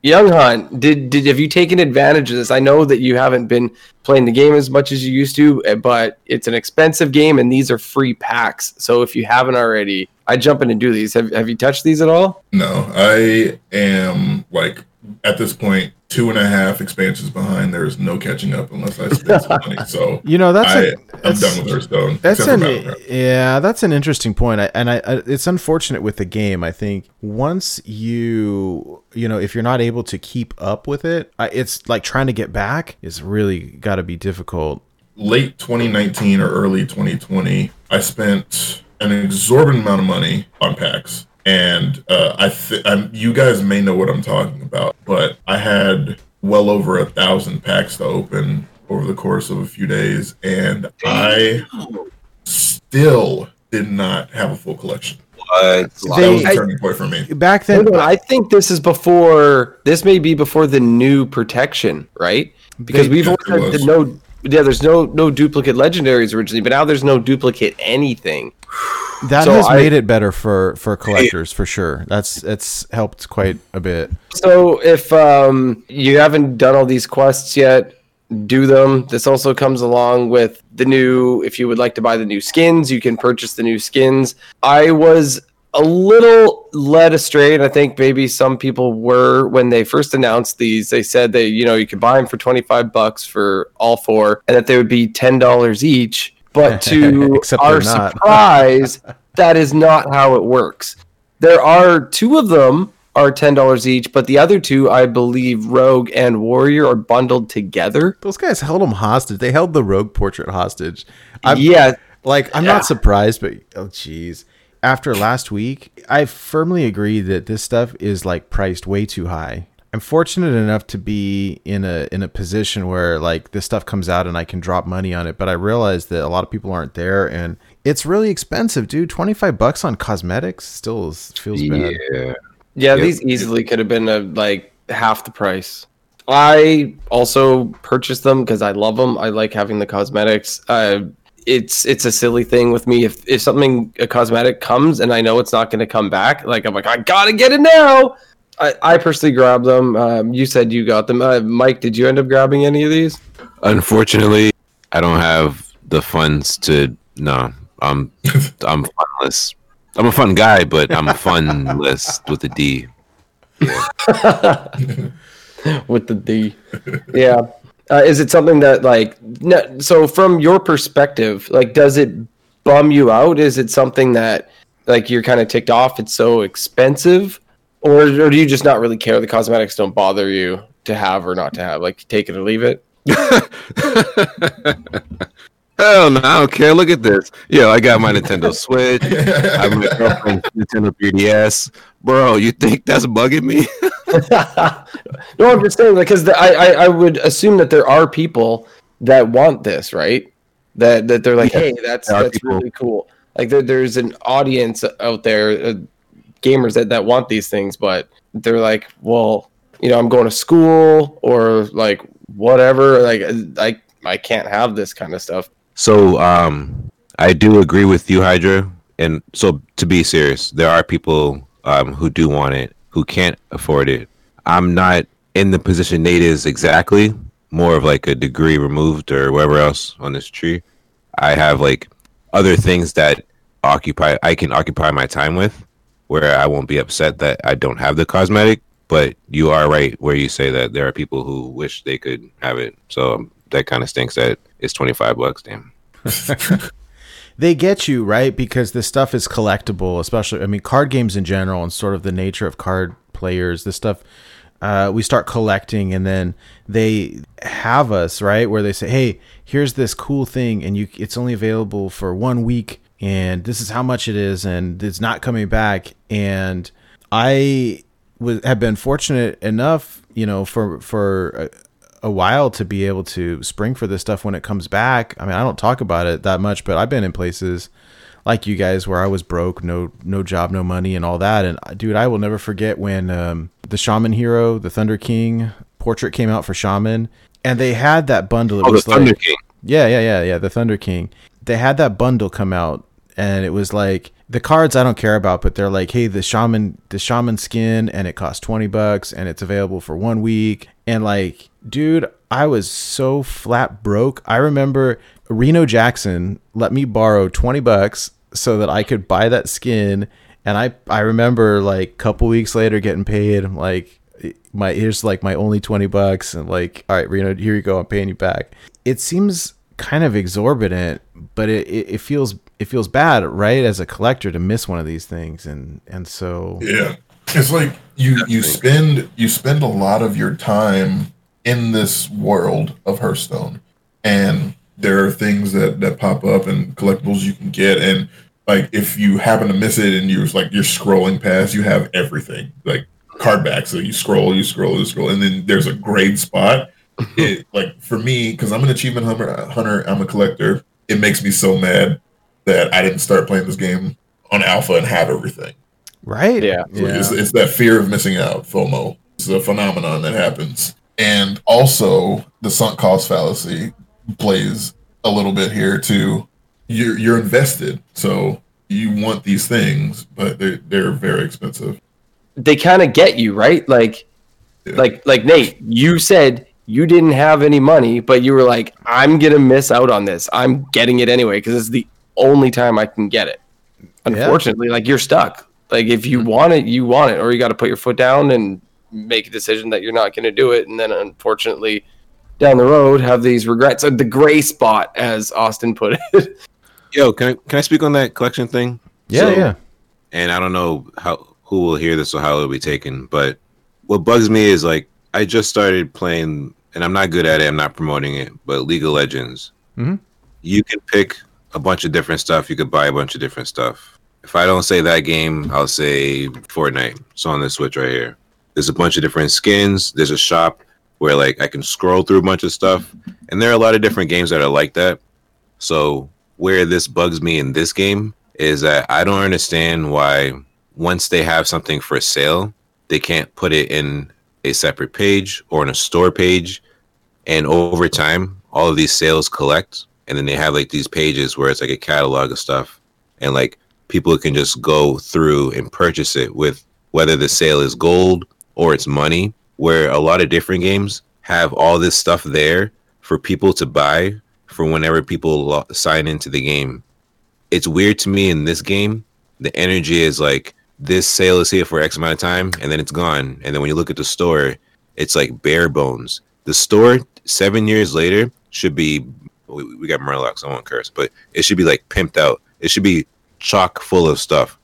Young Hunt, did did have you taken advantage of this? I know that you haven't been playing the game as much as you used to, eh, but it's an expensive game and these are free packs. So if you haven't already, I jump in and do these. Have have you touched these at all? No, I am like at this point two and a half expansions behind. There's no catching up unless I spend some money. So you know, that's I, a, I'm that's- done with Hearthstone. That's an yeah, that's an interesting point. I, and I, I, it's unfortunate with the game. I think once you, you know, if you're not able to keep up with it, I, it's like trying to get back is really got to be difficult. late 2019 or early 2020, I spent an exorbitant amount of money on packs. And uh, I, th- I'm, you guys may know what I'm talking about, but I had well over a thousand packs to open over the course of a few days, and I still did not have a full collection. What? that was a turning point for me. Back then, Hold on, I think this is before. This may be before the new protection, right? Because They- we've Yeah, always had the no. Yeah, there's no no duplicate legendaries originally, but now there's no duplicate anything. that so has I- made it better for for collectors for sure. That's it's helped quite a bit. So if um, you haven't done all these quests yet, do them. This also comes along with the new. If you would like to buy the new skins, you can purchase the new skins. I was a little led astray, and I think maybe some people were when they first announced these. They said they, you know, you could buy them for twenty five bucks for all four, and that they would be ten dollars each. But to our surprise, that is not how it works. There are two of them are ten dollars each, but the other two, I believe, Rogue and Warrior, are bundled together. Those guys held them hostage. They held the rogue portrait hostage. I'm, yeah, Like, I'm Yeah. not surprised, but oh, jeez. After last week, I firmly agree that this stuff is like priced way too high. I'm fortunate enough to be in a in a position where like this stuff comes out and I can drop money on it, but I realize that a lot of people aren't there and it's really expensive, dude. 25 bucks on cosmetics still is, feels bad. Yeah. yeah, Yep. these easily could have been a, like half the price. I also purchased them because I love them. I like having the cosmetics. Uh, it's it's a silly thing with me. If if something a cosmetic comes and I know it's not going to come back, like I'm like I gotta get it now. I, I personally grabbed them. Um, you said you got them. Uh, Mike, did you end up grabbing any of these? Unfortunately, I don't have the funds to. No, I'm I'm funless. I'm a fun guy, but I'm a funless with a D. with the D. yeah. Uh, is it something that like no, so from your perspective, like does it bum you out? Is it something that like you're kind of ticked off? It's so expensive, or or do you just not really care? The cosmetics don't bother you to have or not to have. Like take it or leave it. Hell no, I don't care. Look at this. Yo, I got my Nintendo Switch. I have my girlfriend's Nintendo 3DS. Bro, you think that's bugging me? no, I'm just saying because the, I, I I would assume that there are people that want this, right? that that they're like, Yeah, hey, that's that's people- really cool. Like there, there's an audience out there, uh, gamers that that want these things, but they're like, well, you know, I'm going to school or like whatever. Like I I can't have this kind of stuff. So um, I do agree with you, Hydra. And so to be serious, there are people um, who do want it, who can't afford it. I'm not in the position Nate is exactly, more of like a degree removed or whatever else on this tree. I have like other things that occupy I can occupy my time with where I won't be upset that I don't have the cosmetic. But you are right where you say that there are people who wish they could have it. So um, that kind of stinks that it's 25 bucks, damn. they get you right? Because this stuff is collectible especially i mean card games in general and sort of the nature of card players this stuff uh, we start collecting and then they have us right? Where they say hey here's this cool thing and you it's only available for one week and this is how much it is and it's not coming back. And i have been fortunate enough you know for for a while to be able to spring for this stuff when it comes back. I mean, I don't talk about it that much, but I've been in places like you guys where I was broke, no no job, no money, and all that. And dude, I will never forget when um, the Shaman Hero, the Thunder King portrait came out for Shaman, and they had that bundle. It Oh, the was Thunder like, King. yeah, yeah, yeah, yeah. The Thunder King. They had that bundle come out, and it was like the cards I don't care about, but they're like, hey, the shaman, the shaman skin, and it costs twenty bucks, and it's available for one week. And like, dude, I was so flat broke. I remember Reno Jackson let me borrow twenty bucks so that I could buy that skin, and I I remember like a couple weeks later getting paid. I'm like, my here's like my only 20 bucks and like all right reno here you go i'm paying you back it seems kind of exorbitant but it, it, it feels it feels bad right as a collector to miss one of these things and and so Yeah. It's like you you spend you spend a lot of your time in this world of Hearthstone and there are things that that pop up and collectibles you can get and like if you happen to miss it and you're like you're scrolling past you have everything like card back so you scroll you scroll you scroll and then there's a grade spot it like for me because i'm an achievement hunter, hunter i'm a collector it makes me so mad that i didn't start playing this game on alpha and have everything right Yeah. it's, it's that fear of missing out, FOMO. It's a phenomenon that happens. And also, the sunk cost fallacy plays a little bit here too. You're you're invested, so you want these things, but they're they're very expensive. They kind of get you right, like Yeah. like like Nate, you said you didn't have any money, but you were like, I'm gonna miss out on this. I'm getting it anyway because it's the only time I can get it. Unfortunately, like you're stuck. Like if you want it, you want it, or you got to put your foot down and make a decision that you're not going to do it, and then unfortunately, down the road, have these regrets. Uh, the gray spot, as Austin put it. Yo, can I, can I speak on that collection thing? yeah So- yeah and I don't know how who will hear this or how it'll be taken, but what bugs me is like I just started playing, and I'm not good at it. I'm not promoting it, but League of Legends. Mhm. You can pick a bunch of different stuff. You could buy a bunch of different stuff. If I don't say that game, I'll say Fortnite. It's on the Switch right here. There's a bunch of different skins. There's a shop where like I can scroll through a bunch of stuff, and there are a lot of different games that are like that. So where this bugs me in this game is that I don't understand why once they have something for sale, they can't put it in a separate page or in a store page. And over time, all of these sales collect, and then they have like these pages where it's like a catalog of stuff, and like people can just go through and purchase it with whether the sale is gold or it's money. Where a lot of different games have all this stuff there for people to buy for whenever people lo- sign into the game. It's weird to me in this game. The energy is like this sale is here for X amount of time and then it's gone. And then when you look at the store, it's like bare bones. The store seven years later should be we, we got Murlocs, I won't curse, but it should be like pimped out. It should be chock full of stuff.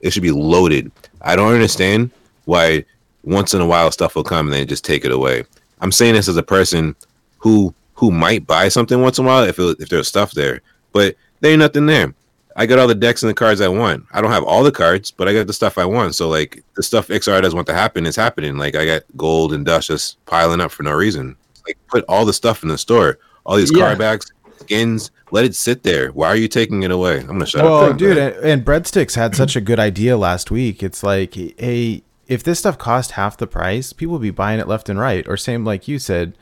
It should be loaded. I don't understand why once in a while stuff will come and then just take it away. I'm saying this as a person who who might buy something once in a while if it, if there's stuff there, but there ain't nothing there. I got all the decks and the cards I want. I don't have all the cards, but I got the stuff I want. So like the stuff Iksar does want to happen is happening. Like I got gold and dust just piling up for no reason. Like put all the stuff in the store, all these Yeah. card backs. skins. Let it sit there. Why are you taking it away? I'm gonna shut well, up. dude, and, and breadsticks had such a good idea last week. It's like, hey, if this stuff cost half the price, people would be buying it left and right. Or same like you said,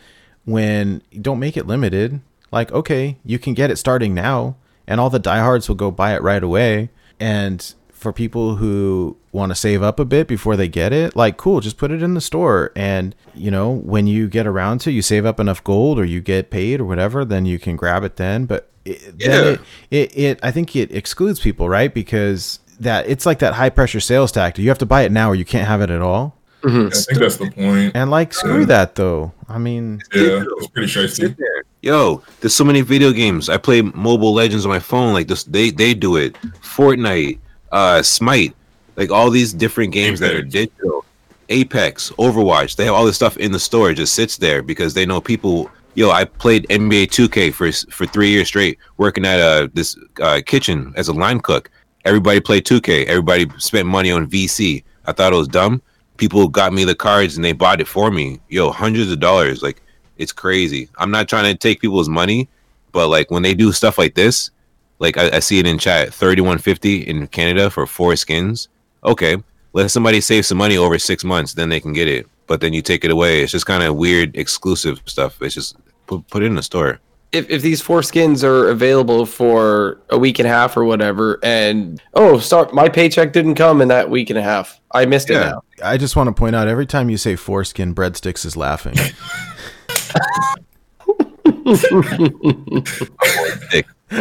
when don't make it limited. Like, okay, you can get it starting now, and all the diehards will go buy it right away. And for people who want to save up a bit before they get it, like, cool, just put it in the store. And, you know, when you get around to, you save up enough gold or you get paid or whatever, then you can grab it then. But it, Yeah. then it, it, it, I think it excludes people, right? Because that it's like that high pressure sales tactic. You have to buy it now or you can't have it at all. Mm-hmm. I think that's the point. And like, screw Yeah. that though. I mean, Yeah, it's pretty shifty. Yo, there's so many video games. I play Mobile Legends on my phone. Like this, they they do it. Fortnite, uh, Smite, like all these different games that are digital. Apex, Overwatch, they have all this stuff in the store. It just sits there because they know people. Yo, I played NBA 2K for for three years straight, working at uh this uh, kitchen as a line cook. Everybody played 2K. Everybody spent money on VC. I thought it was dumb. People got me the cards and they bought it for me. Yo, hundreds of dollars. Like it's crazy. I'm not trying to take people's money, but like when they do stuff like this, like I, I see it in chat, 3150 in Canada for four skins. Okay, let somebody save some money over six months, then they can get it. But then you take it away. It's just kind of weird, exclusive stuff. It's just put put it in the store. if, if these four skins are available for a week and a half or whatever, and oh, start my paycheck didn't come in that week and a half. I missed it now. I just want to point out every time you say foreskin, breadsticks is laughing.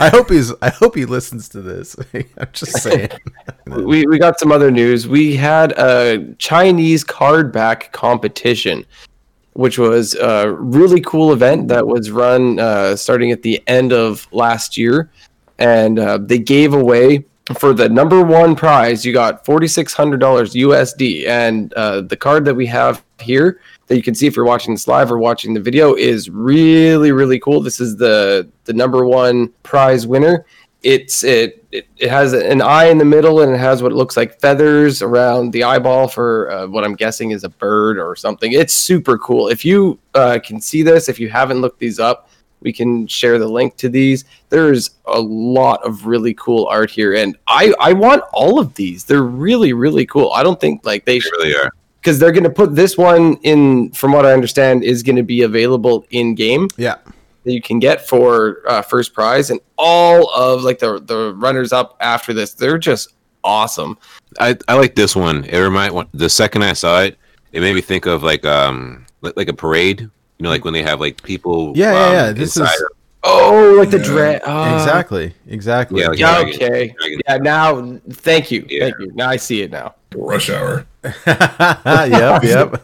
I hope he's. I hope he listens to this. I'm just saying. We we got some other news. We had a Chinese card back competition, which was a really cool event that was run uh, starting at the end of last year, and uh, they gave away for the number one prize. You got forty six hundred dollars USD, and uh, the card that we have here that you can see if you're watching this live or watching the video is really really cool. This is the the number one prize winner. It's it, it it has an eye in the middle and it has what looks like feathers around the eyeball for uh, what I'm guessing is a bird or something. It's super cool. If you uh, can see this, if you haven't looked these up, we can share the link to these. There's a lot of really cool art here, and I I want all of these. They're really really cool. I don't think like they They really are. Because they're going to put this one in. From what I understand, is going to be available in game Yeah. that you can get for uh, first prize, and all of like the the runners up after this, they're just awesome. I, I like this one. It remind the second I saw it, it made me think of like um like, like a parade. You know, like when they have like people. Yeah, yeah, um, yeah. This inside is of- Oh, like the Yeah. dread. Oh, exactly, exactly. Yeah, like- Yeah. Okay. Dragon- Yeah. Now, thank you. Yeah. Thank you. Now I see it now. Rush hour. yep, yep.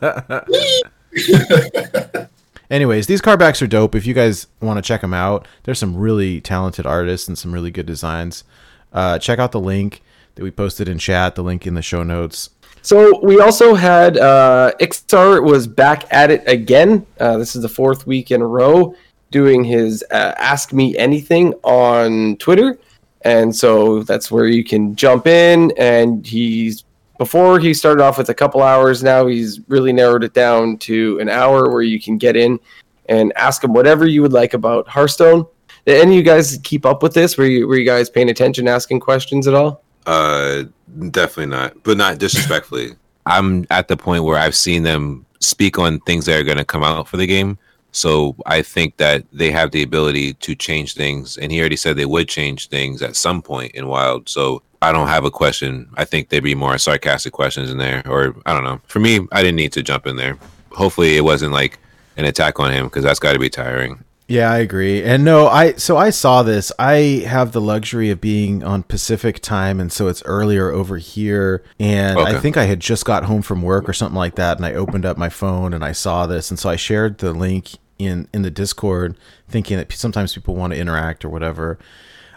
Anyways, these car backs are dope. If you guys want to check them out, there's some really talented artists and some really good designs. Uh, check out the link that we posted in chat, the link in the show notes. So we also had uh, Iksar was back at it again. Uh, this is the fourth week in a row doing his uh, Ask Me Anything on Twitter, and so that's where you can jump in. And he's before he started off with a couple hours. Now he's really narrowed it down to an hour where you can get in and ask him whatever you would like about Hearthstone. Did any of you guys keep up with this? Were you were you guys paying attention, asking questions at all? Uh, definitely not, but not disrespectfully. I'm at the point where I've seen them speak on things that are going to come out for the game. So I think that they have the ability to change things, and he already said they would change things at some point in Wild. So I don't have a question. I think there'd be more sarcastic questions in there, or I don't know. For me, I didn't need to jump in there. Hopefully, it wasn't like an attack on him because that's got to be tiring. Yeah, I agree. And no, I so I saw this. I have the luxury of being on Pacific time and so it's earlier over here and I think I had just got home from work or something like that and I opened up my phone and I saw this and so I shared the link in in the Discord thinking that sometimes people want to interact or whatever.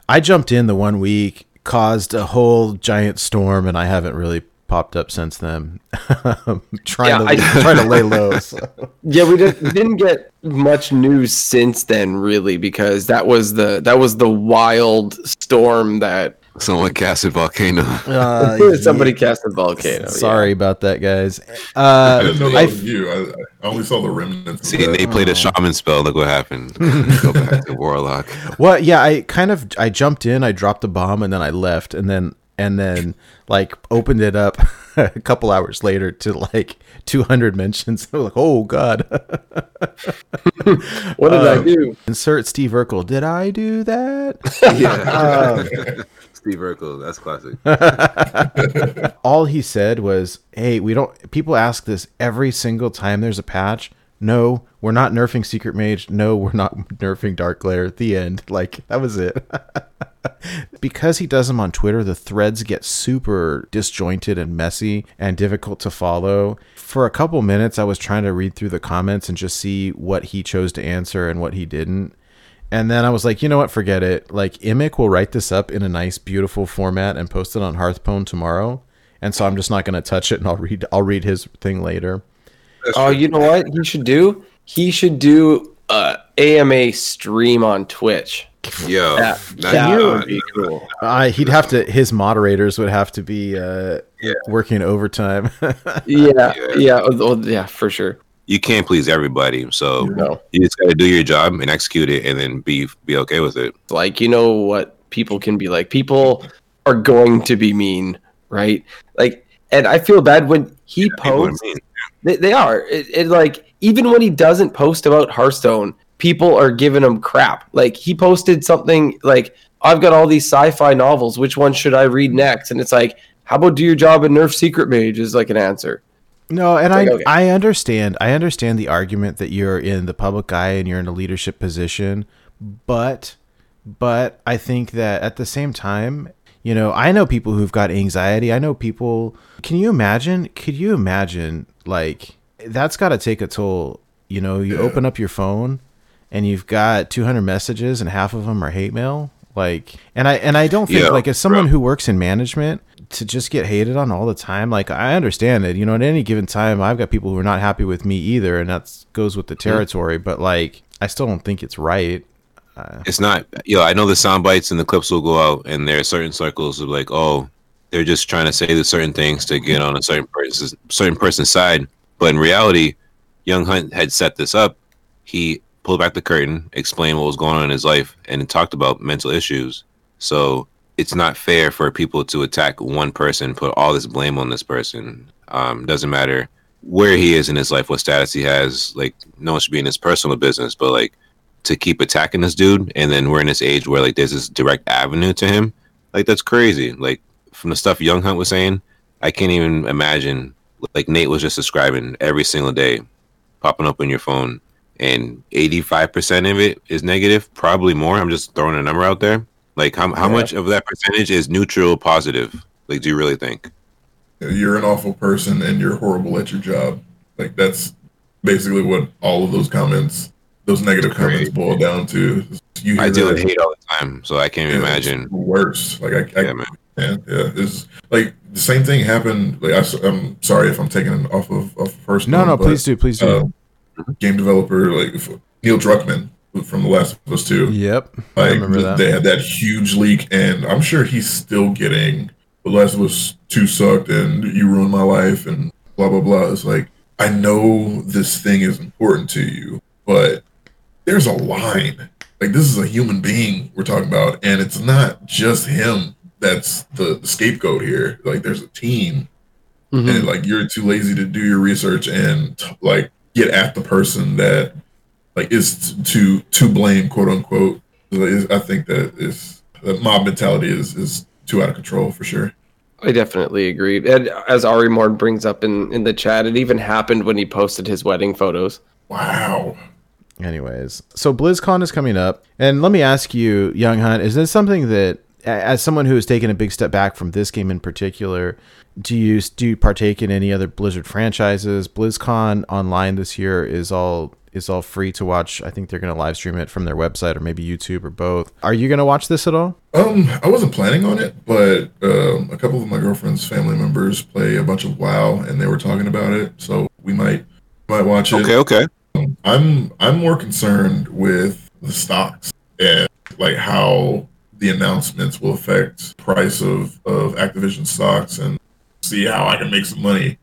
I jumped in the one week, caused a whole giant storm and I haven't really popped up since then. trying Yeah, to I- trying to lay low. so. Yeah, we did, didn't get much news since then, really, because that was the that was the wild storm that Someone casted volcano. Uh, Somebody cast a volcano. Sorry about that, guys. I Uh, didn't know that I was you. I, I only saw the remnants. See, that. they played a shaman spell. Look what happened. Go back to warlock. Well, yeah, I kind of I jumped in, I dropped the bomb, and then I left, and then and then like opened it up a couple hours later to like 200 mentions. I was like, oh god, What did I Um, do? insert Steve Urkel. Did I do that? Yeah. Steve Urkel, that's classic. All he said was, "Hey, we don't." People ask this every single time there's a patch. No, we're not nerfing Secret Mage. No, we're not nerfing Dark Glare. The end. Like that was it. because he does them on Twitter, the threads get super disjointed and messy and difficult to follow. For a couple minutes, I was trying to read through the comments and just see what he chose to answer and what he didn't. And then I was like, you know what? Forget it. Like, Imic will write this up in a nice, beautiful format and post it on Hearthstone tomorrow. And so I'm just not going to touch it, and I'll read. I'll read his thing later. Oh, you know what he should do? He should do a AMA stream on Twitch. Yo, That, that- that uh, would be cool. Uh, he'd have to. His moderators would have to be uh, Yeah. working overtime. Yeah, yeah, oh, oh, yeah, for sure. You can't please everybody, so No, you just got to do your job and execute it, and then be be okay with it. like you know what people can be like. People are going to be mean, right? Like, and I feel bad when he People are posts. mean. They, they are. It, it like even when he doesn't post about Hearthstone, people are giving him crap. Like he posted something like, "I've got all these sci-fi novels. Which one should I read next?" And it's like, "How about do your job and nerf Secret Mage?" Is like an answer. No, and Like, I okay. I understand. I understand the argument that you're in the public eye and you're in a leadership position, but but I think that at the same time, you know, I know people who've got anxiety. I know people Can you imagine? Could you imagine like that's got to take a toll, you know, you open up your phone and you've got 200 messages and half of them are hate mail like and i and i don't think Yeah, like as someone who works in management to just get hated on all the time like i understand it you know at any given time i've got people who are not happy with me either and that goes with the mm-hmm. territory but like i still don't think it's right uh, It's not. Yo, I know the sound bites and the clips will go out, and there are certain circles of like, oh, they're just trying to say the certain things to get on a certain person's certain person's side. But in reality, Young Hunt had set this up. He pulled back the curtain, explained what was going on in his life, and talked about mental issues. So it's not fair for people to attack one person, put all this blame on this person. Um, doesn't matter where he is in his life, what status he has. Like, no one should be in his personal business, but like to keep attacking this dude and then we're in this age where like there's this direct avenue to him like that's crazy like from the stuff young hunt was saying i can't even imagine like nate was just describing every single day popping up on your phone and 85% of it is negative probably more i'm just throwing a number out there like how, how Yeah. much of that percentage is neutral positive like do you really think you're an awful person and you're horrible at your job. Like that's basically what all of those comments, those negative comments, boil down to. You i deal with hate all the time so i can't yeah, it's imagine worse. Like I, I yeah man yeah, yeah. It's like the same thing happened. Like I, am sorry if I'm taking it off of off first. no note, no but, please do please do uh, game developer like Neil Druckmann from The Last of Us Two. yep i Like remember that they had that huge leak, and I'm sure he's still getting The Last of Us Two sucked, and you ruined my life, and blah blah blah. It's like I know this thing is important to you, but there's a line. Like this is a human being we're talking about, and it's not just him that's the, the scapegoat here. Like there's a team, Mhm. and like you're too lazy to do your research and t- like get at the person that like is t- to to blame quote unquote Is- i think that is that mob mentality is is too out of control for sure I definitely agree. And as Ari Morn brings up in, in the chat, it even happened when he posted his wedding photos. wow Anyways, so BlizzCon is coming up, and let me ask you, Young Hunt, is this something that, a- as someone who has taken a big step back from this game in particular, do you do you partake in any other Blizzard franchises? BlizzCon online this year is all is all free to watch. I think they're going to live stream it from their website or maybe YouTube or both. Are you going to watch this at all? um i wasn't planning on it but um a couple of my girlfriend's family members play a bunch of wow and they were talking about it so we might might watch it okay okay I'm I'm more concerned with the stocks and like how the announcements will affect price of of Activision stocks and see how I can make some money.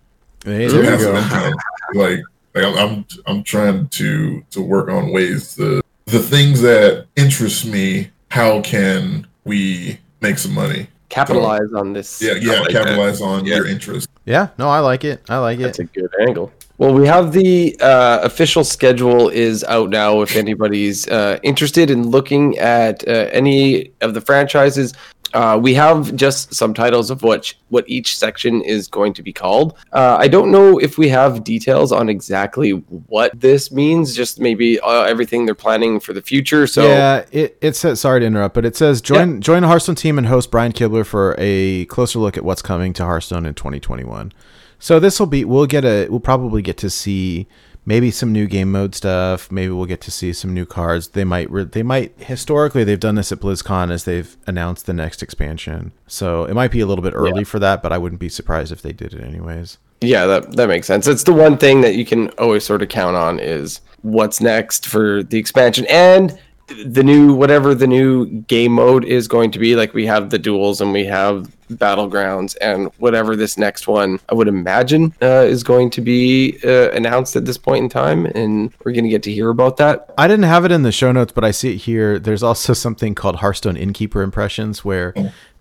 Hey, there you go. income. Like, like I'm, I'm I'm trying to to work on ways to the things that interest me. How can we make some money? Capitalize on this. Yeah, yeah. like that. capitalize on Yeah. your interest. Yeah, no, I like it. I like it. That's a good angle. Well, we have the uh, official schedule is out now. If anybody's uh, interested in looking at uh, any of the franchises, uh, we have just some titles of what what each section is going to be called. Uh, I don't know if we have details on exactly what this means. Just maybe uh, everything they're planning for the future. So yeah, it, it says sorry to interrupt, but it says join join the Hearthstone team and host Brian Kibler for a closer look at what's coming to Hearthstone in 2021. So this will be we'll get a we'll probably get to see maybe some new game mode stuff. Maybe we'll get to see some new cards. They might re- they might historically they've done this at BlizzCon as they've announced the next expansion. So it might be a little bit early for that, but I wouldn't be surprised if they did it anyways. Yeah, that that makes sense. It's the one thing that you can always sort of count on is what's next for the expansion and the new whatever the new game mode is going to be. Like we have the duels and we have battlegrounds and whatever this next one I would imagine uh, is going to be uh, announced at this point in time, and we're going to get to hear about that. I didn't have it in the show notes, but I see it here. There's also something called Hearthstone Innkeeper Impressions, where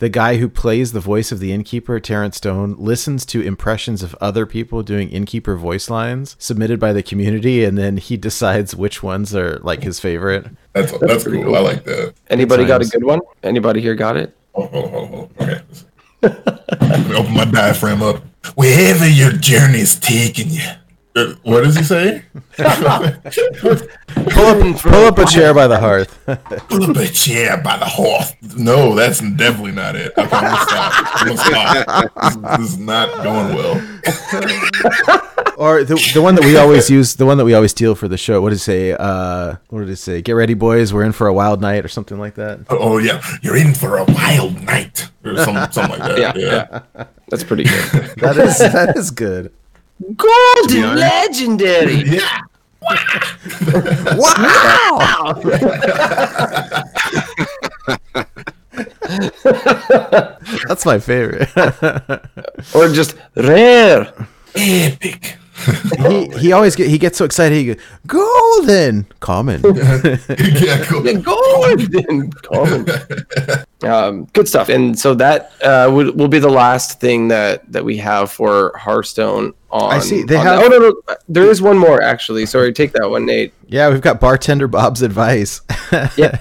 the guy who plays the voice of the innkeeper, Terrence Stone, listens to impressions of other people doing innkeeper voice lines submitted by the community, and then he decides which ones are like his favorite. That's that's, pretty cool. cool. I like that. Anybody got a good one? Anybody here got it? Hold, hold, hold, hold. Okay. Let me open my diaphragm up. Wherever your journey's taking you. Uh, What does he say? Pull up, pull up a chair by the hearth. Pull up a chair by the hearth. No, that's definitely not it. Okay, I'm gonna stop. I'm gonna stop. This, this is not going well. or the, the one that we always use, the one that we always steal for the show. What did it say? Uh, what did it say? Get ready, boys. We're in for a wild night, or something like that. Oh yeah, you're in for a wild night or some, something like that. Yeah, Yeah, yeah. That's pretty good. That is that is good. Golden legendary. yeah. Wow! That's my favorite. or just rare. Epic. He he always get he gets so excited. He goes golden common. yeah, cool. Yeah, golden common. um, good stuff. And so that uh, will, will be the last thing that that we have for Hearthstone. On I see, they on have- the- oh no, no, there is one more actually. Sorry, take that one, Nate. yeah, we've got bartender Bob's advice. Yeah,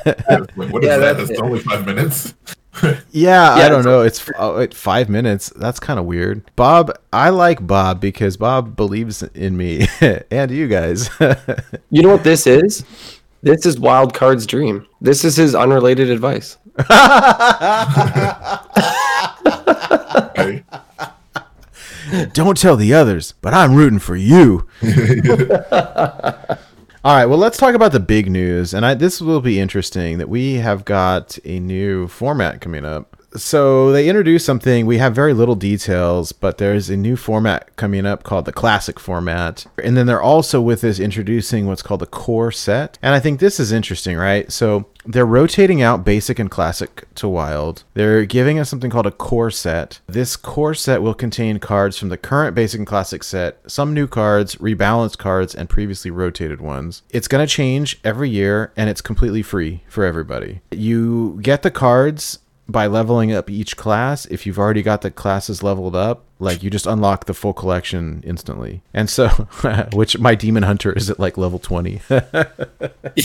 Wait, what is Yeah, that? that's That's only five minutes. yeah, I don't know. It's oh, five minutes. That's kind of weird. Bob, I like Bob because Bob believes in me and you guys. you know what this is? This is Wild Card's dream. This is his unrelated advice. Don't tell the others, but I'm rooting for you. All right, well, let's talk about the big news. And I, this will be interesting that we have got a new format coming up. So they introduced something. We have very little details, but there's a new format coming up called the classic format. And then they're also with this introducing what's called the core set. And I think this is interesting, right? So they're rotating out basic and classic to wild. They're giving us something called a core set. This core set will contain cards from the current basic and classic set, some new cards, rebalanced cards, and previously rotated ones. It's going to change every year and it's completely free for everybody. You get the cards by leveling up each class. If you've already got the classes leveled up, like you just unlock the full collection instantly. And so, which my demon hunter is at like level 20. Yeah,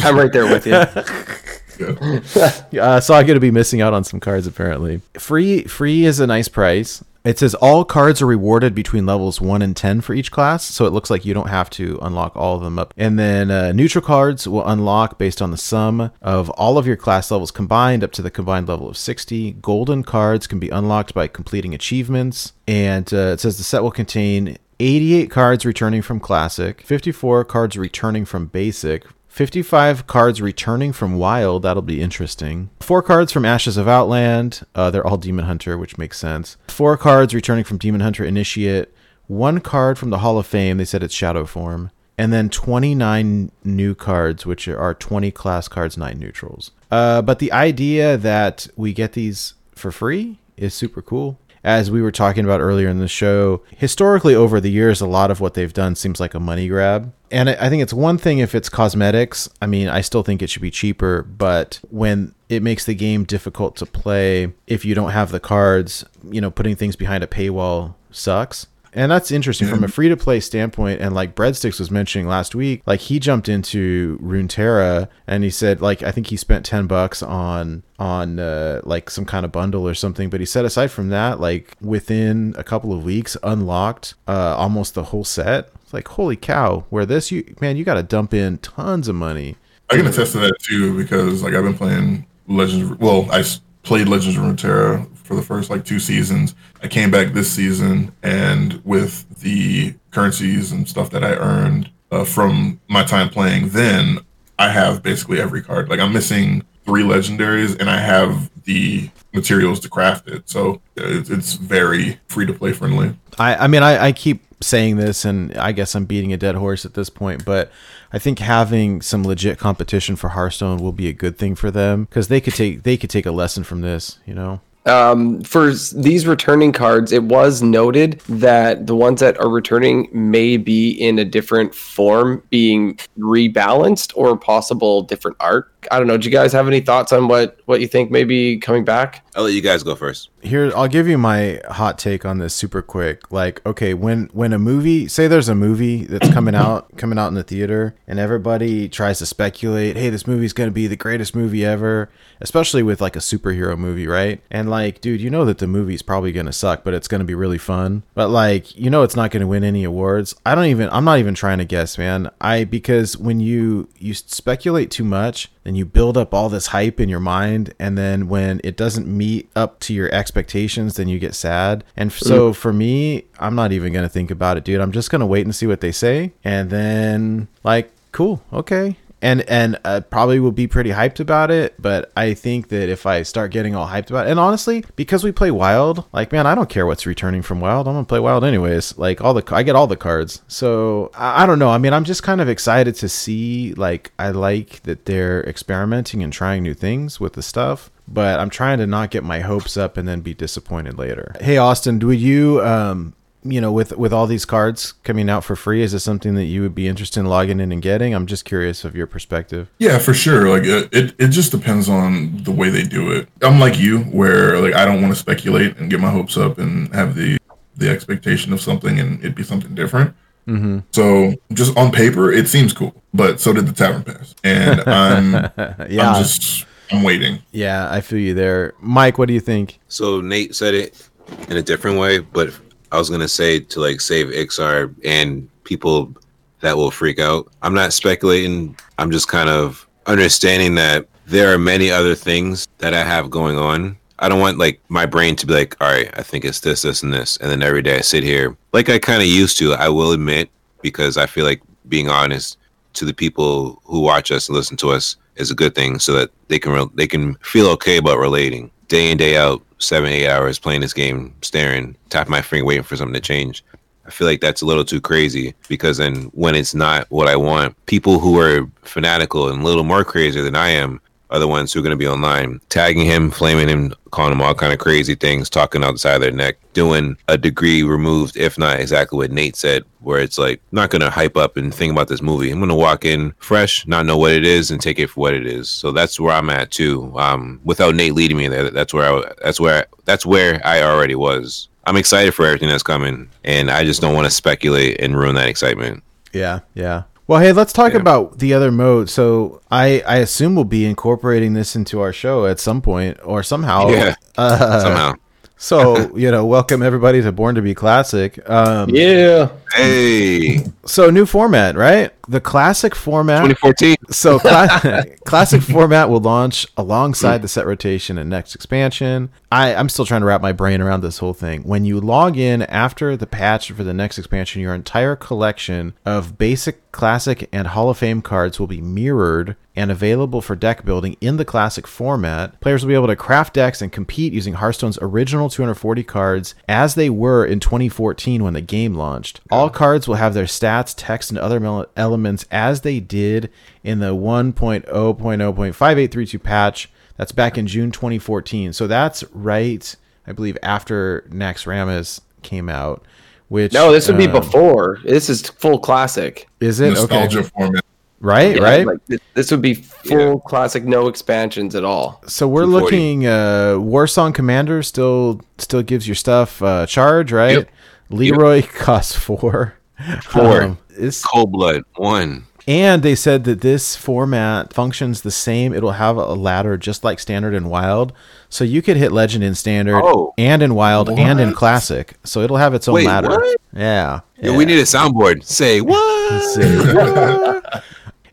I'm right there with you. Uh, so I'm going to be missing out on some cards apparently. Free free is a nice price. It says all cards are rewarded between levels 1 and 10 for each class, so it looks like you don't have to unlock all of them up. And then uh, neutral cards will unlock based on the sum of all of your class levels combined up to the combined level of 60. Golden cards can be unlocked by completing achievements. And uh, it says the set will contain 88 cards returning from Classic, 54 cards returning from Basic, 55 cards returning from Wild. That'll be interesting. Four cards from Ashes of Outland. Uh, they're all Demon Hunter, which makes sense. Four cards returning from Demon Hunter Initiate. One card from the Hall of Fame. They said it's Shadow Form. and then 29 new cards, which are 20 class cards, nine neutrals. Uh, but the idea that we get these for free is super cool. As we were talking about earlier in the show, historically over the years, a lot of what they've done seems like a money grab. And I think it's one thing if it's cosmetics. I mean, I still think it should be cheaper, but when it makes the game difficult to play if you don't have the cards, you know, putting things behind a paywall sucks. And that's interesting from a free to play standpoint. And like Breadsticks was mentioning last week, like he jumped into Runeterra and he said, like, I think he spent 10 bucks on, on, uh, like some kind of bundle or something. But he said, aside from that, like within a couple of weeks, unlocked, uh, almost the whole set. It's like, holy cow, where this, you, man, you got to dump in tons of money. I can attest to that too because like I've been playing Legends. Well, I played Legends of Runeterra for the first like two seasons. I came back this season, and with the currencies and stuff that I earned uh, from my time playing, then I have basically every card. Like I'm missing three legendaries, and I have the materials to craft it. So it's, it's very free to play friendly. I, I mean, I, I keep saying this, and I guess I'm beating a dead horse at this point, but I think having some legit competition for Hearthstone will be a good thing for them because they could take they could take a lesson from this. You know, Um, for these returning cards, it was noted that the ones that are returning may be in a different form, being rebalanced or possible different art. I don't know. Do you guys have any thoughts on what what you think may be coming back? I'll let you guys go first. here I'll give you my hot take on this super quick. Like, okay, when when a movie, say there's a movie that's coming out coming out in the theater, and everybody tries to speculate, hey, this movie's gonna be the greatest movie ever, especially with like a superhero movie, right? And like, dude, you know that the movie's probably gonna suck, but it's gonna be really fun. But like, you know, it's not gonna win any awards. I don't even. I'm not even trying to guess, man. I because when you you speculate too much then you build up all this hype in your mind and then when it doesn't meet up to your expectations then you get sad. And so mm. for me i'm not even gonna think about it dude. I'm just gonna wait and see what they say and then like cool okay and and probably will be pretty hyped about it but i think that if i start getting all hyped about it and honestly because we play wild like man i don't care what's returning from wild. I'm gonna play wild anyways. Like all the i get all the cards. So I, I don't know. I mean i'm just kind of excited to see like i like that they're experimenting and trying new things with the stuff but i'm trying to not get my hopes up and then be disappointed later. Hey austin do you um you know with with all these cards coming out for free is this something that you would be interested in logging in and getting i'm just curious of your perspective Yeah, for sure. Like it, it, it just depends on the way they do it. I'm like you, where like I don't want to speculate and get my hopes up and have the the expectation of something and it be something different. mm-hmm. So just on paper, it seems cool, but so did the tavern pass, and I'm yeah I'm just I'm waiting. yeah i feel you there mike what do you think So Nate said it in a different way, but I was gonna say to like save Iksar and people that will freak out. I'm not speculating. I'm just kind of understanding that there are many other things that I have going on. I don't want like my brain to be like, all right, I think it's this, this, and this, and then every day I sit here like I kind of used to. I will admit because I feel like being honest to the people who watch us and listen to us is a good thing, so that they can re- they can feel okay about relating day in day out, seven eight hours playing this game, staring, tapping my finger, waiting for something to change. I feel like that's a little too crazy because then when it's not what I want, people who are fanatical and a little more crazier than I am are the ones who are going to be online, tagging him, flaming him, calling him all kind of crazy things, talking outside of their neck, doing a degree removed, if not exactly what Nate said, where it's like not going to hype up and think about this movie. I'm going to walk in fresh, not know what it is, and take it for what it is. So that's where I'm at too. Um, without Nate leading me there, that's where I, that's where I, that's where I already was. I'm excited for everything that's coming, and I just don't want to speculate and ruin that excitement. Yeah, yeah. Well, hey, let's talk Yeah. about the other mode. So, I I assume we'll be incorporating this into our show at some point or somehow. Yeah. Uh, Somehow, So, you know, welcome everybody to Born to Be Classic. Um, Yeah. hey, So, new format, right? The classic format. 2014. So, cla- classic format will launch alongside the set rotation and next expansion. I, I'm still trying to wrap my brain around this whole thing. When you log in after the patch for the next expansion, your entire collection of basic, classic, and Hall of Fame cards will be mirrored and available for deck building in the classic format. Players will be able to craft decks and compete using Hearthstone's original 240 cards as they were in 2014 when the game launched. All cards will have their stats, text, and other elements as they did in the 1.0.0.5832 patch. That's back in June 2014. So that's right, I believe, after Nax Naxxramas came out. Which No, this would be um, before. This is full classic. Is it Nostalgia okay? format. Right, Yeah, right. Like, this, this would be full classic, no expansions at all. So we're looking. Uh, Warsong Commander still still gives your stuff uh, charge, right? Yep. Leroy costs four. Four. Um, this Cold blood one. And they said that this format functions the same. It'll have a ladder just like standard and wild, so you could hit legend in standard Oh. and in wild and in classic. So it'll have its own Wait, ladder. what? Yeah. Yo, yeah. we need a soundboard. Say what? Say what?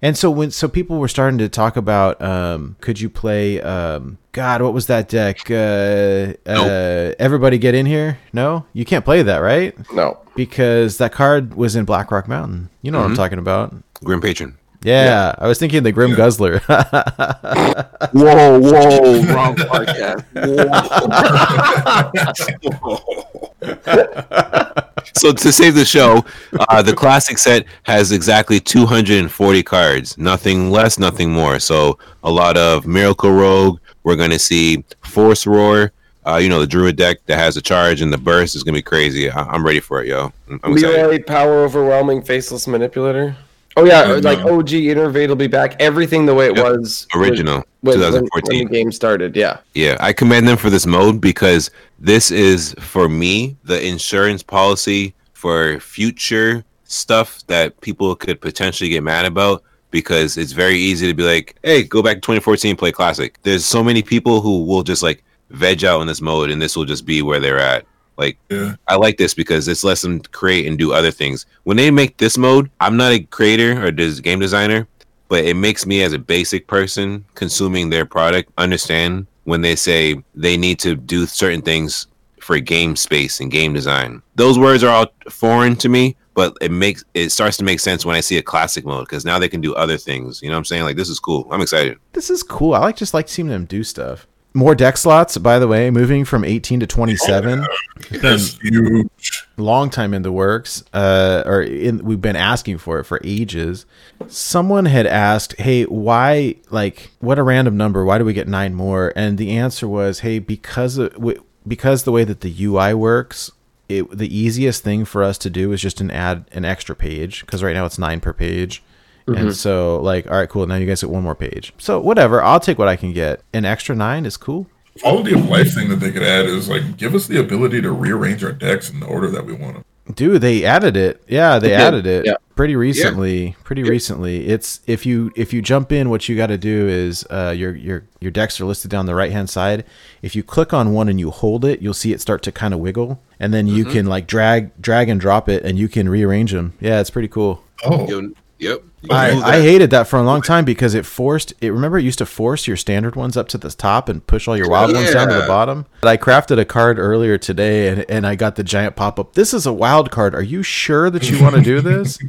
and so when so people were starting to talk about um could you play um god what was that deck uh uh everybody get in here no you can't play that right No. because that card was in blackrock mountain you know what i'm talking about Grim Patron. yeah, i was thinking the grim guzzler Whoa, whoa, wrong podcast. so to save the show, uh, the classic set has exactly 240 cards, nothing less, nothing more. So a lot of Miracle Rogue. We're gonna see Force Roar. Uh, you know the Druid deck that has a charge and the burst is gonna be crazy. I- I'm ready for it, yo. I'm I'm. Leroy, power overwhelming, faceless manipulator. Oh yeah, Uh, like no. OG Innervate will be back. Everything the way it was Original, when, when, when 2014. the game started. Yeah, Yeah, I commend them for this mode because this is for me the insurance policy for future stuff that people could potentially get mad about because it's very easy to be like, "Hey, go back to 2014 play classic." There's so many people who will just like veg out in this mode and this will just be where they're at. Like Yeah. I like this because this lets them create and do other things. When they make this mode, I'm not a creator or des- game designer, but it makes me as a basic person consuming their product understand when they say they need to do certain things for game space and game design. Those words are all foreign to me, but it makes it starts to make sense when I see a classic mode because now they can do other things. You know what I'm saying? Like this is cool. I'm excited. this is cool i like just like seeing them do stuff more deck slots by the way moving from 18 to 27 That's huge. long time in the works uh or in, we've been asking for it for ages. Someone had asked hey why like what a random number why do we get nine more? And the answer was hey because of w- because the way that the ui works it the easiest thing for us to do is just an add an extra page because right now it's nine per page and so like all right cool now you guys get one more page so whatever i'll take what i can get an extra nine is cool Quality of life thing that they could add is like give us the ability to rearrange our decks in the order that we want them. Dude, they added it. Yeah, they did, added it yeah. pretty recently. Pretty recently. It's if you if you jump in, what you got to do is uh, your your your decks are listed down the right hand side. If you click on one and you hold it, you'll see it start to kind of wiggle, and then you can like drag drag and drop it, and you can rearrange them. Yeah, it's pretty cool. Oh, Yo, yep. I, I hated that for a long time because it forced it. Remember, it used to force your standard ones up to the top and push all your wild ones down to the bottom. But I crafted a card earlier today, and, and I got the giant pop up. This is a wild card. Are you sure that you want to do this?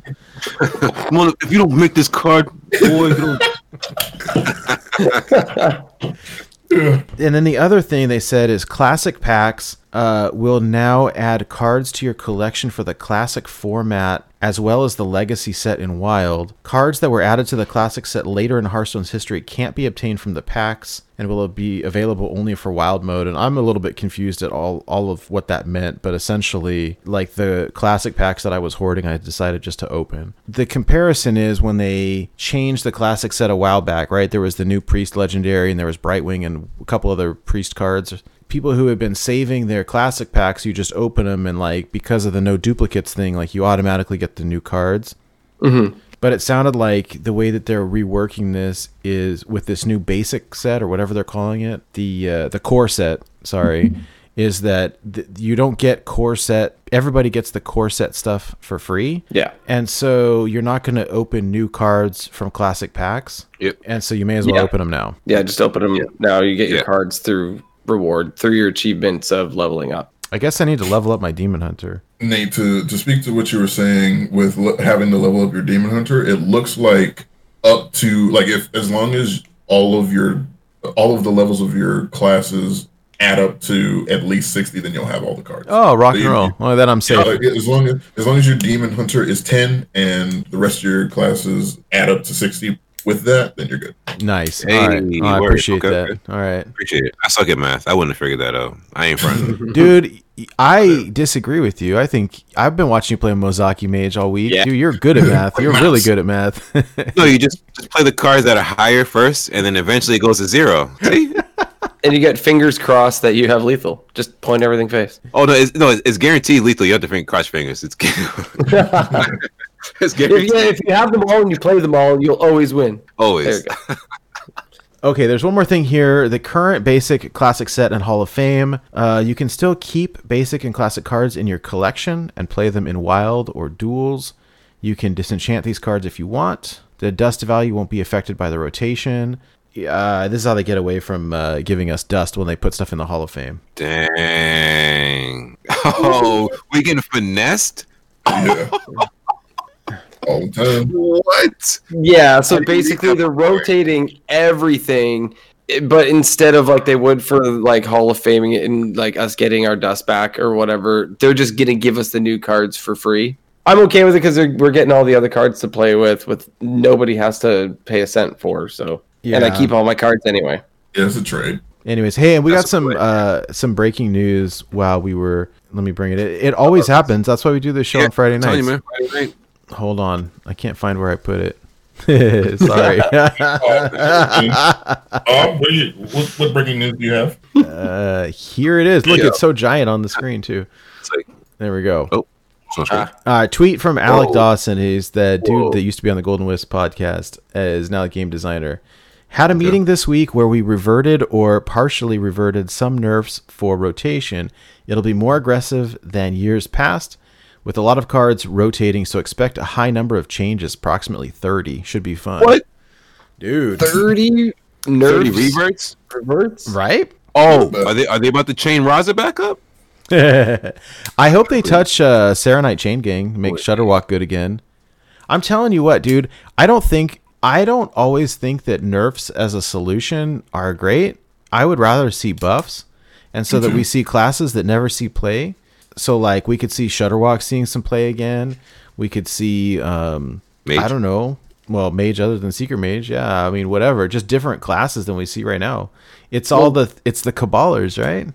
Well, if you don't make this card, boy, you don't and then the other thing they said is classic packs uh, will now add cards to your collection for the classic format as well as the legacy set in wild. Cards that were added to the classic set later in hearthstone's history can't be obtained from the packs and will be available only for wild mode and i'm a little bit confused at all all of what that meant but essentially like the classic packs that i was hoarding i decided just to open. The comparison is when they changed the classic set a while back right? There was the new priest legendary and there was brightwing and a couple other priest cards people who have been saving their classic packs you just open them and like because of the no duplicates thing like you automatically get the new cards but it sounded like the way that they're reworking this is with this new basic set or whatever they're calling it, the uh, the core set. Sorry, is that th- you don't get core set. Everybody gets the core set stuff for free. Yeah. and so you're not going to open new cards from classic packs. Yep. And so you may as well Yeah. open them now. Yeah, just open them now. You get your Yeah. cards through reward through your achievements of leveling up. I guess I need to level up my demon hunter. Nate, to, to speak to what you were saying with le- having to level up your demon hunter, it looks like up to like if as long as all of your all of the levels of your classes add up to at least sixty, then you'll have all the cards. Oh, rock So and you- roll. Well, then I'm safe. Uh, as long as as long as your demon hunter is ten and the rest of your classes add up to sixty with that, then you're good. Nice. Hey, All right. Oh, I appreciate Okay, that. okay. All right. Appreciate it. I suck at math. I wouldn't have figured that out. I ain't friendly. Dude, I disagree with you. I think I've been watching you play Mozaki Mage all week. Yeah. Dude, you're good at math. You're really good at math. no, you just just play the cards that are higher first, and then eventually it goes to zero. See? And you get fingers crossed that you have lethal. Just point everything face. Oh no, it's, no, it's, it's guaranteed lethal. You have to finger, cross fingers. It's, it's If, yeah, if you have them all and you play them all, you'll always win. Always. you go. Okay, there's one more thing here. The current basic classic set and Hall of Fame. Uh, you can still keep basic and classic cards in your collection and play them in wild or duels. You can disenchant these cards if you want. The dust value won't be affected by the rotation. Uh, this is how they get away from uh, giving us dust when they put stuff in the Hall of Fame. Dang. Oh, we getting finessed? Yeah. all the time. What? Yeah, so How do you basically they're rotating everything, but instead of like they would for like Hall of Faming it and like us getting our dust back or whatever, they're just gonna give us the new cards for free. I'm okay with it because we're getting all the other cards to play with, with nobody has to pay a cent for. So, yeah. and I keep all my cards anyway. Yeah, it's a trade. Anyways, hey, and we got some uh, some breaking news while we were. Let me bring it. It, it always happens. That's why we do this show on Friday nights. you, man. Friday night. Hold on, I can't find where I put it. Sorry. Um, what, you, what, what breaking news do you have? uh, here it is. Look, Yeah. it's so giant on the screen too. Like, There we go. oh. Uh, tweet from Alec Whoa. Dawson. He's the dude Whoa. that used to be on the Golden Wisp podcast. Uh, is now a game designer. Had a meeting this week where we reverted or partially reverted some nerfs for rotation. It'll be more aggressive than years past, with a lot of cards rotating. So expect a high number of changes, approximately thirty. Should be fun. What? dude? Thirty 30 reverts? reverts. Right? Oh, are they are they about to chain Raza back up? I hope they touch uh, Saronite Chain Gang, make Shudderwock good again. I'm telling you what, dude. I don't think I don't always think that nerfs as a solution are great. I would rather see buffs, and so that we see classes that never see play. So like we could see Shudderwock seeing some play again. We could see um, Mage? I don't know. Well, mage other than secret mage, yeah. I mean, whatever. Just different classes than we see right now. It's all the it's the caballers, right?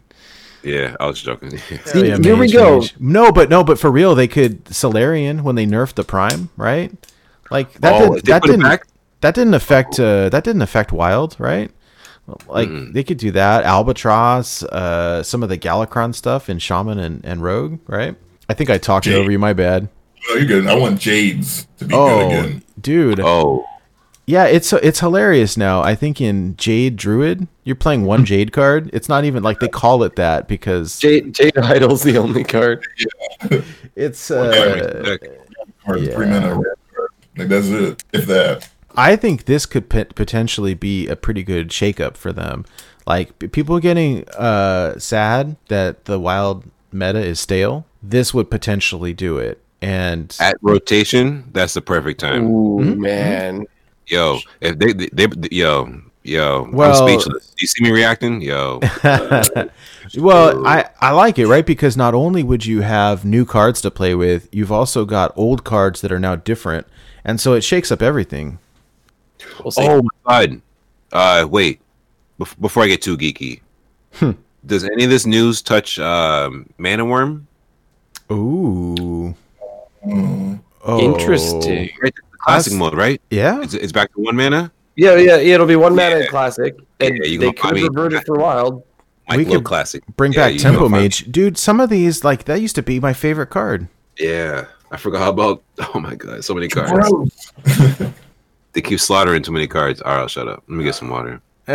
Yeah, I was joking. See, Yeah, here we go. mage. No, but no, but for real, they could Solarian when they nerfed the prime, right? Like that. Oh, did, that didn't. That didn't affect. Uh, that didn't affect Wild, right? Like they could do that. Albatross, uh, some of the Galakrond stuff in Shaman and, and Rogue, right? I think I talked Jade. over you. My bad. No, you're good. I want Jades to be good Oh, again. dude. oh, Yeah, it's it's hilarious now. I think in Jade Druid, you're playing one Jade card. It's not even like they call it that because Jade, Jade Idol's the only card. it's. Yeah, Uh, heck. Or Yeah. three mana. Like that's it. If that. I think this could pot- potentially be a pretty good shakeup for them. Like people getting uh, sad that the wild meta is stale. This would potentially do it. And at rotation, that's the perfect time. Ooh Mm-hmm. man, Yo, if they, they, they yo, yo, Well- I'm speechless. You see me reacting? Yo, well, I I like it right because not only would you have new cards to play with, you've also got old cards that are now different, and so it shakes up everything. We'll see. oh my god. Uh, wait, Bef- before I get too geeky, Hmm. does any of this news touch um, Mana Wyrm? Ooh. Mm. Oh. Interesting. Right, classic That's- mode, right? Yeah. It's, it's back to one mana. Yeah, yeah, yeah. It'll be one mana in Yeah. classic, and Yeah, you they could mean, revert it for wild. Mike We could classic. Bring Yeah, back Tempo go find- Mage, dude. Some of these, like that, used to be my favorite card. Yeah, I forgot about. Oh my god, so many cards. Gross. They keep slaughtering too many cards. All right, I'll shut up. Let me get some water.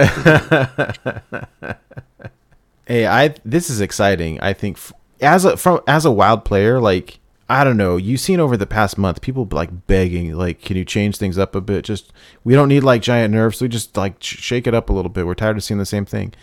hey, I this is exciting. I think f- as a from as a wild player, like I don't know, you've seen over the past month people like begging, like, can you change things up a bit? Just we don't need like giant nerfs. We just like sh- shake it up a little bit. We're tired of seeing the same thing.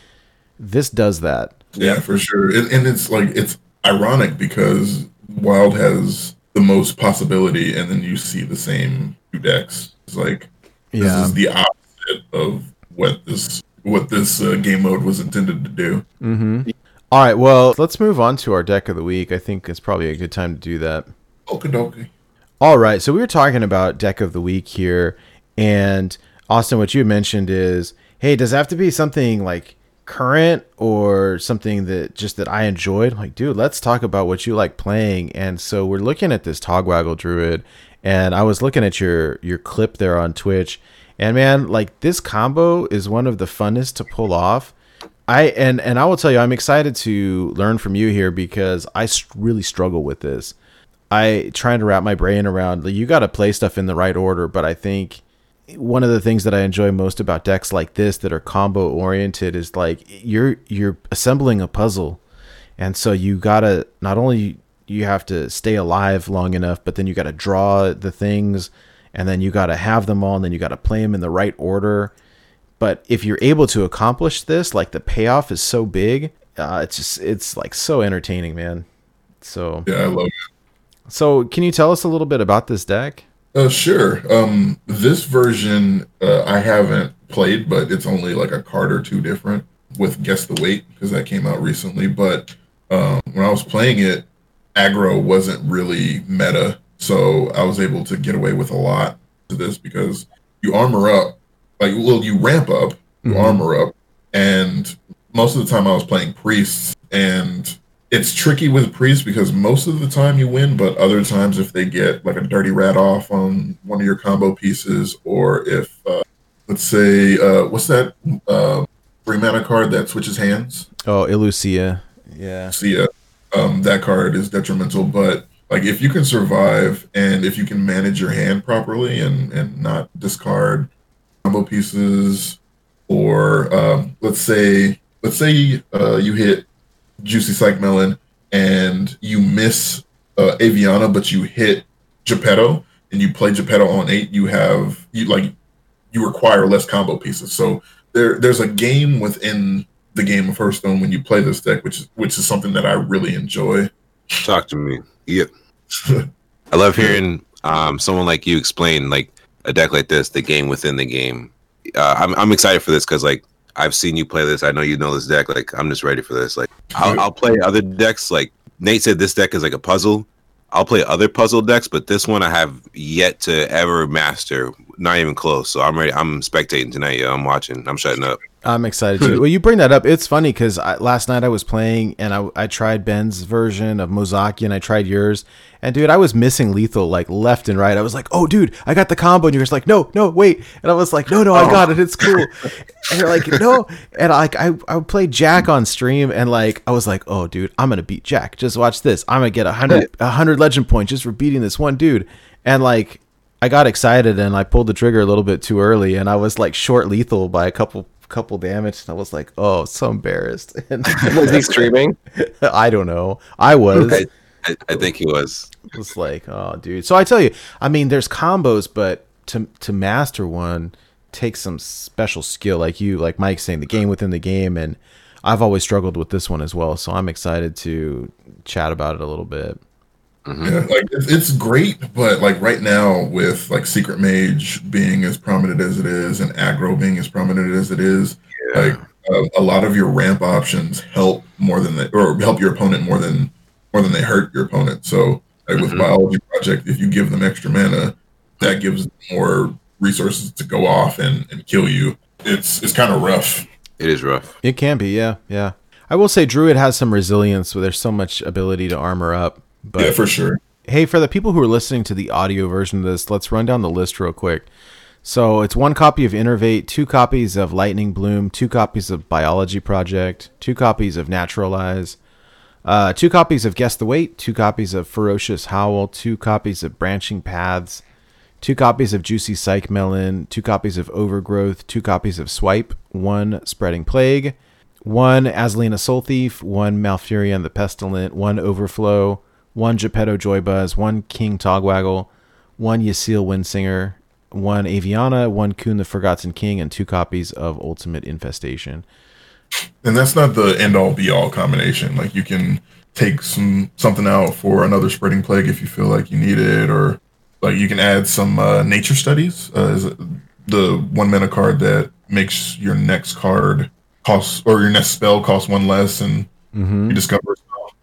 This does that. Yeah, for sure. It, and it's like it's ironic because Wild has the most possibility, and then you see the same two decks. It's like this is the opposite of what this what this uh, game mode was intended to do. Mm-hmm. All right, well, let's move on to our deck of the week. I think it's probably a good time to do that. Okie dokie. All right, so we were talking about deck of the week here, and Austin, what you mentioned is, hey, does it have to be something like current or something that just that I enjoyed? Like, dude, let's talk about what you like playing. And so we're looking at this Togwaggle Druid, and I was looking at your your clip there on Twitch, and man, like this combo is one of the funnest to pull off. I and and I will tell you, I'm excited to learn from you here because I really struggle with this. I trying to wrap my brain around. Like, you got to play stuff in the right order, but I think one of the things that I enjoy most about decks like this that are combo oriented is like you're you're assembling a puzzle, and so you gotta not only you have to stay alive long enough, but then you got to draw the things, and then you got to have them all, and then you got to play them in the right order. But if you're able to accomplish this, like the payoff is so big, uh, it's just it's like so entertaining, man. So yeah, I love it. So can you tell us a little bit about this deck? Uh, sure. Um, this version uh, I haven't played, but it's only like a card or two different with Guess the Weight because that came out recently. But um, when I was playing it, aggro wasn't really meta, so I was able to get away with a lot to this because you armor up, like well, you ramp up, you Mhm. armor up, and most of the time I was playing priests, and it's tricky with priests because most of the time you win, but other times if they get like a dirty rat off on one of your combo pieces, or if uh, let's say uh, what's that uh, three mana card that switches hands? Oh, Illucia. Yeah. See, uh, um, that card is detrimental. But like if you can survive and if you can manage your hand properly and and not discard combo pieces, or um, let's say let's say uh, you hit Juicy Psychmelon and you miss uh, Aviana, but you hit Geppetto and you play Geppetto on eight, you have you like you require less combo pieces. So there there's a game within the game of Hearthstone when you play this deck, which is which is something that I really enjoy. Talk to me. Yeah. I love hearing um, someone like you explain like a deck like this, the game within the game. Uh, I'm I'm excited for this because like I've seen you play this. I know you know this deck. Like I'm just ready for this. Like I'll, I'll play other decks. Like Nate said, this deck is like a puzzle. I'll play other puzzle decks, but this one I have yet to ever master. Not even close. So I'm ready. I'm spectating tonight. Yeah, I'm watching. I'm shutting up. I'm excited too. well, you bring that up. It's funny because last night I was playing and I, I tried Ben's version of Mozaki and I tried yours. And dude, I was missing lethal like left and right. I was like, oh, dude, I got the combo. And you're just like, no, no, wait. And I was like, no, no, I got it. It's cool. and you're like, no. And I, like, I, I played Jack on stream and like, I was like, oh, dude, I'm going to beat Jack. Just watch this. I'm going to get a hundred, a hundred legend points just for beating this one dude. And like, I got excited and I pulled the trigger a little bit too early and I was like short lethal by a couple couple damage and I was like, oh, so embarrassed. And Was he streaming? I don't know. I was. I, I, I think he was. It was like, oh, dude. So I tell you, I mean, there's combos, but to to master one takes some special skill, like you, like Mike's saying, the game within the game, and I've always struggled with this one as well. So I'm excited to chat about it a little bit. Mhm. Yeah, like it's, it's great, but like right now with like Secret Mage being as prominent as it is and aggro being as prominent as it is, Yeah. like uh, a lot of your ramp options help more than they or help your opponent more than more than they hurt your opponent. So like with Mhm. Biology Project, if you give them extra mana, that gives them more resources to go off and, and kill you. It's it's kind of rough. It is rough. It can be, yeah, yeah. I will say Druid has some resilience where there's so much ability to armor up. But yeah, for sure. hey, for the people who are listening to the audio version of this, let's run down the list real quick. So it's one copy of Innervate, two copies of Lightning Bloom, two copies of Biology Project, two copies of Naturalize, uh, two copies of Guess the Weight, two copies of Ferocious Howl, two copies of Branching Paths, two copies of Juicy Psychmelon, two copies of Overgrowth, two copies of Swipe, one Spreading Plague, one Azalina Soul Thief, one Malfurion the Pestilent, one Overflow, one Geppetto Joybuzz, one King Togwaggle, one Ysiel Windsinger, one Aviana, one Kun the Forgotten King, and two copies of Ultimate Infestation. And that's not the end all be all combination. Like you can take some something out for another spreading plague if you feel like you need it, or like you can add some uh, nature studies. Uh, is it the one mana card that makes your next card cost or your next spell cost one less, and Mm-hmm. you discover.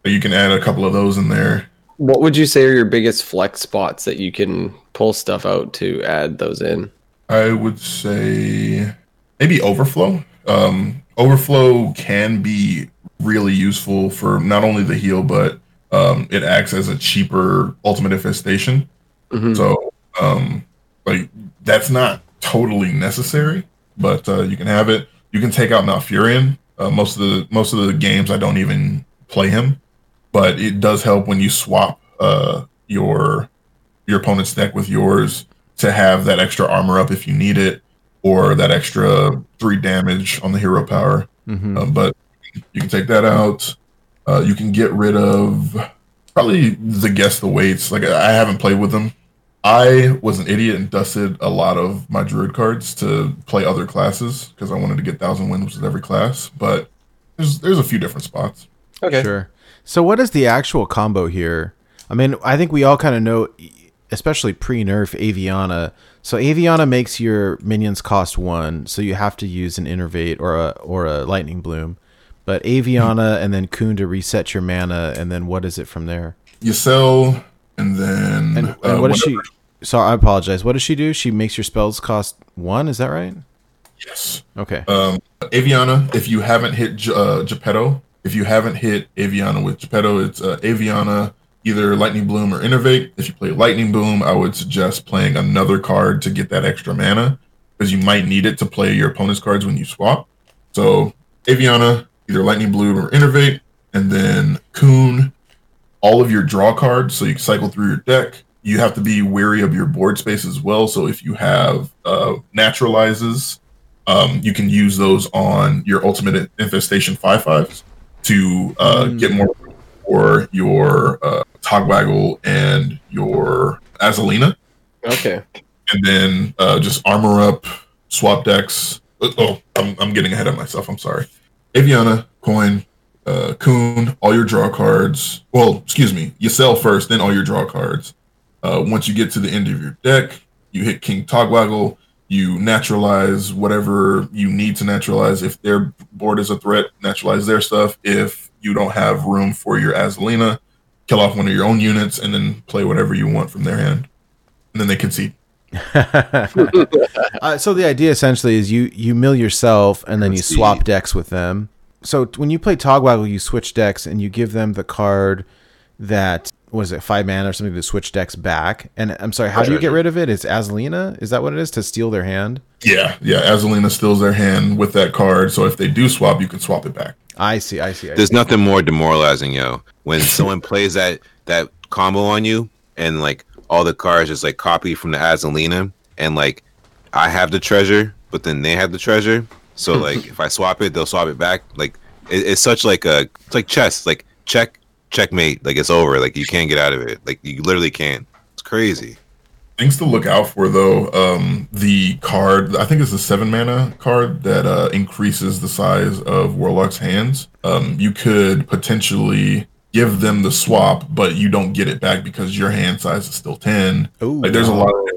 You can add a couple of those in there. What would you say are your biggest flex spots that you can pull stuff out to add those in? I would say maybe overflow. Um, overflow can be really useful for not only the heal, but um, it acts as a cheaper ultimate infestation. Mhm. So, um, like that's not totally necessary, but uh, you can have it. You can take out Malfurion. Uh, most of the most of the games I don't even play him, but it does help when you swap uh, your your opponent's deck with yours to have that extra armor up if you need it, or that extra three damage on the hero power. Mm-hmm. Um, but you can take that out. Uh, you can get rid of probably the guess the weights. Like I haven't played with them. I was an idiot and dusted a lot of my druid cards to play other classes because I wanted to get thousand wins with every class. But there's there's a few different spots. Okay. Sure. So, what is the actual combo here? I mean, I think we all kind of know, especially pre nerf Aviana. So, Aviana makes your minions cost one, so you have to use an Innervate or a or a Lightning Bloom. But Aviana and then Kun to reset your mana, and then what is it from there? You sell and then And, uh, what does she? Sorry, I apologize. What does she do? She makes your spells cost one. Is that right? Yes. Okay. Um, Aviana, if you haven't hit uh, Geppetto, if you haven't hit Aviana with Geppetto, it's uh, Aviana, either Lightning Bloom or Innervate. If you play Lightning Bloom, I would suggest playing another card to get that extra mana because you might need it to play your opponent's cards when you swap. So, Aviana, either Lightning Bloom or Innervate, and then Kun, all of your draw cards so you cycle through your deck. You have to be wary of your board space as well. So, if you have uh, naturalizes, um, you can use those on your ultimate infestation five fives to uh, Mm. get more for your uh, Togwaggle and your Azalina, Okay. and then uh, just armor up, swap decks. Oh, Oh, I'm, I'm getting ahead of myself. I'm sorry. Aviana, Coin, uh, Kun, all your draw cards. Well, excuse me. You sell first, then all your draw cards. Uh, once you get to the end of your deck, you hit King Togwaggle. You naturalize whatever you need to naturalize. If their board is a threat, naturalize their stuff. If you don't have room for your Azalina, kill off one of your own units and then play whatever you want from their hand. And then they concede. uh, so the idea essentially is you you mill yourself and then you see. swap decks with them. So when you play Togwaggle, you switch decks and you give them the card that what is it five mana or something to switch decks back. And I'm sorry, how do you get rid of it? It's Azalina. Is that what it is to steal their hand? Yeah, yeah. Azalina steals their hand with that card, so if they do swap, you can swap it back. I see. I see. I There's see. nothing more demoralizing, yo. When someone plays that that combo on you, and like all the cards just like copy from the Azalina, and like I have the treasure, but then they have the treasure. So like if I swap it, they'll swap it back. Like it, it's such like a it's like chess. Like check, checkmate. Like it's over. Like you can't get out of it. Like you literally can't. It's crazy. Things to look out for though. Um, the card, I think it's a seven mana card that uh, increases the size of Warlock's hands. Um, you could potentially give them the swap, but you don't get it back because your hand size is still ten. Ooh, Like there's a lot of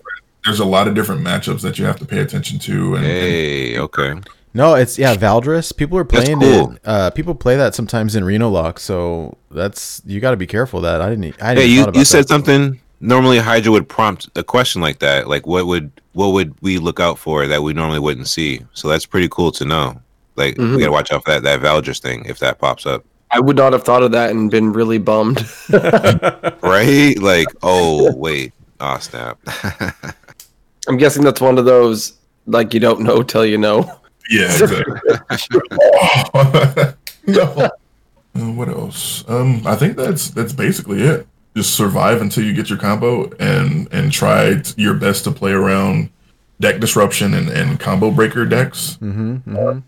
there's a lot of different matchups that you have to pay attention to. And, and Hey, okay. No, it's yeah, Valdris. People are playing cool. it. Uh, people play that sometimes in Reno Lock, so that's you got to be careful of that. I didn't. I Hey, didn't you, thought about you said that. something. Normally, Hydra would prompt a question like that. Like, what would what would we look out for that we normally wouldn't see? So that's pretty cool to know. Like, Mhm. we gotta watch out for that that Valdris thing if that pops up, I would not have thought of that and been really bummed. right? like, oh wait, oh snap. I'm guessing that's one of those like you don't know till you know. Yeah, exactly. no. Uh, what else? Um, I think that's that's basically it. Just survive until you get your combo, and and try t- your best to play around deck disruption and, and combo breaker decks. Mm-hmm, mm-hmm.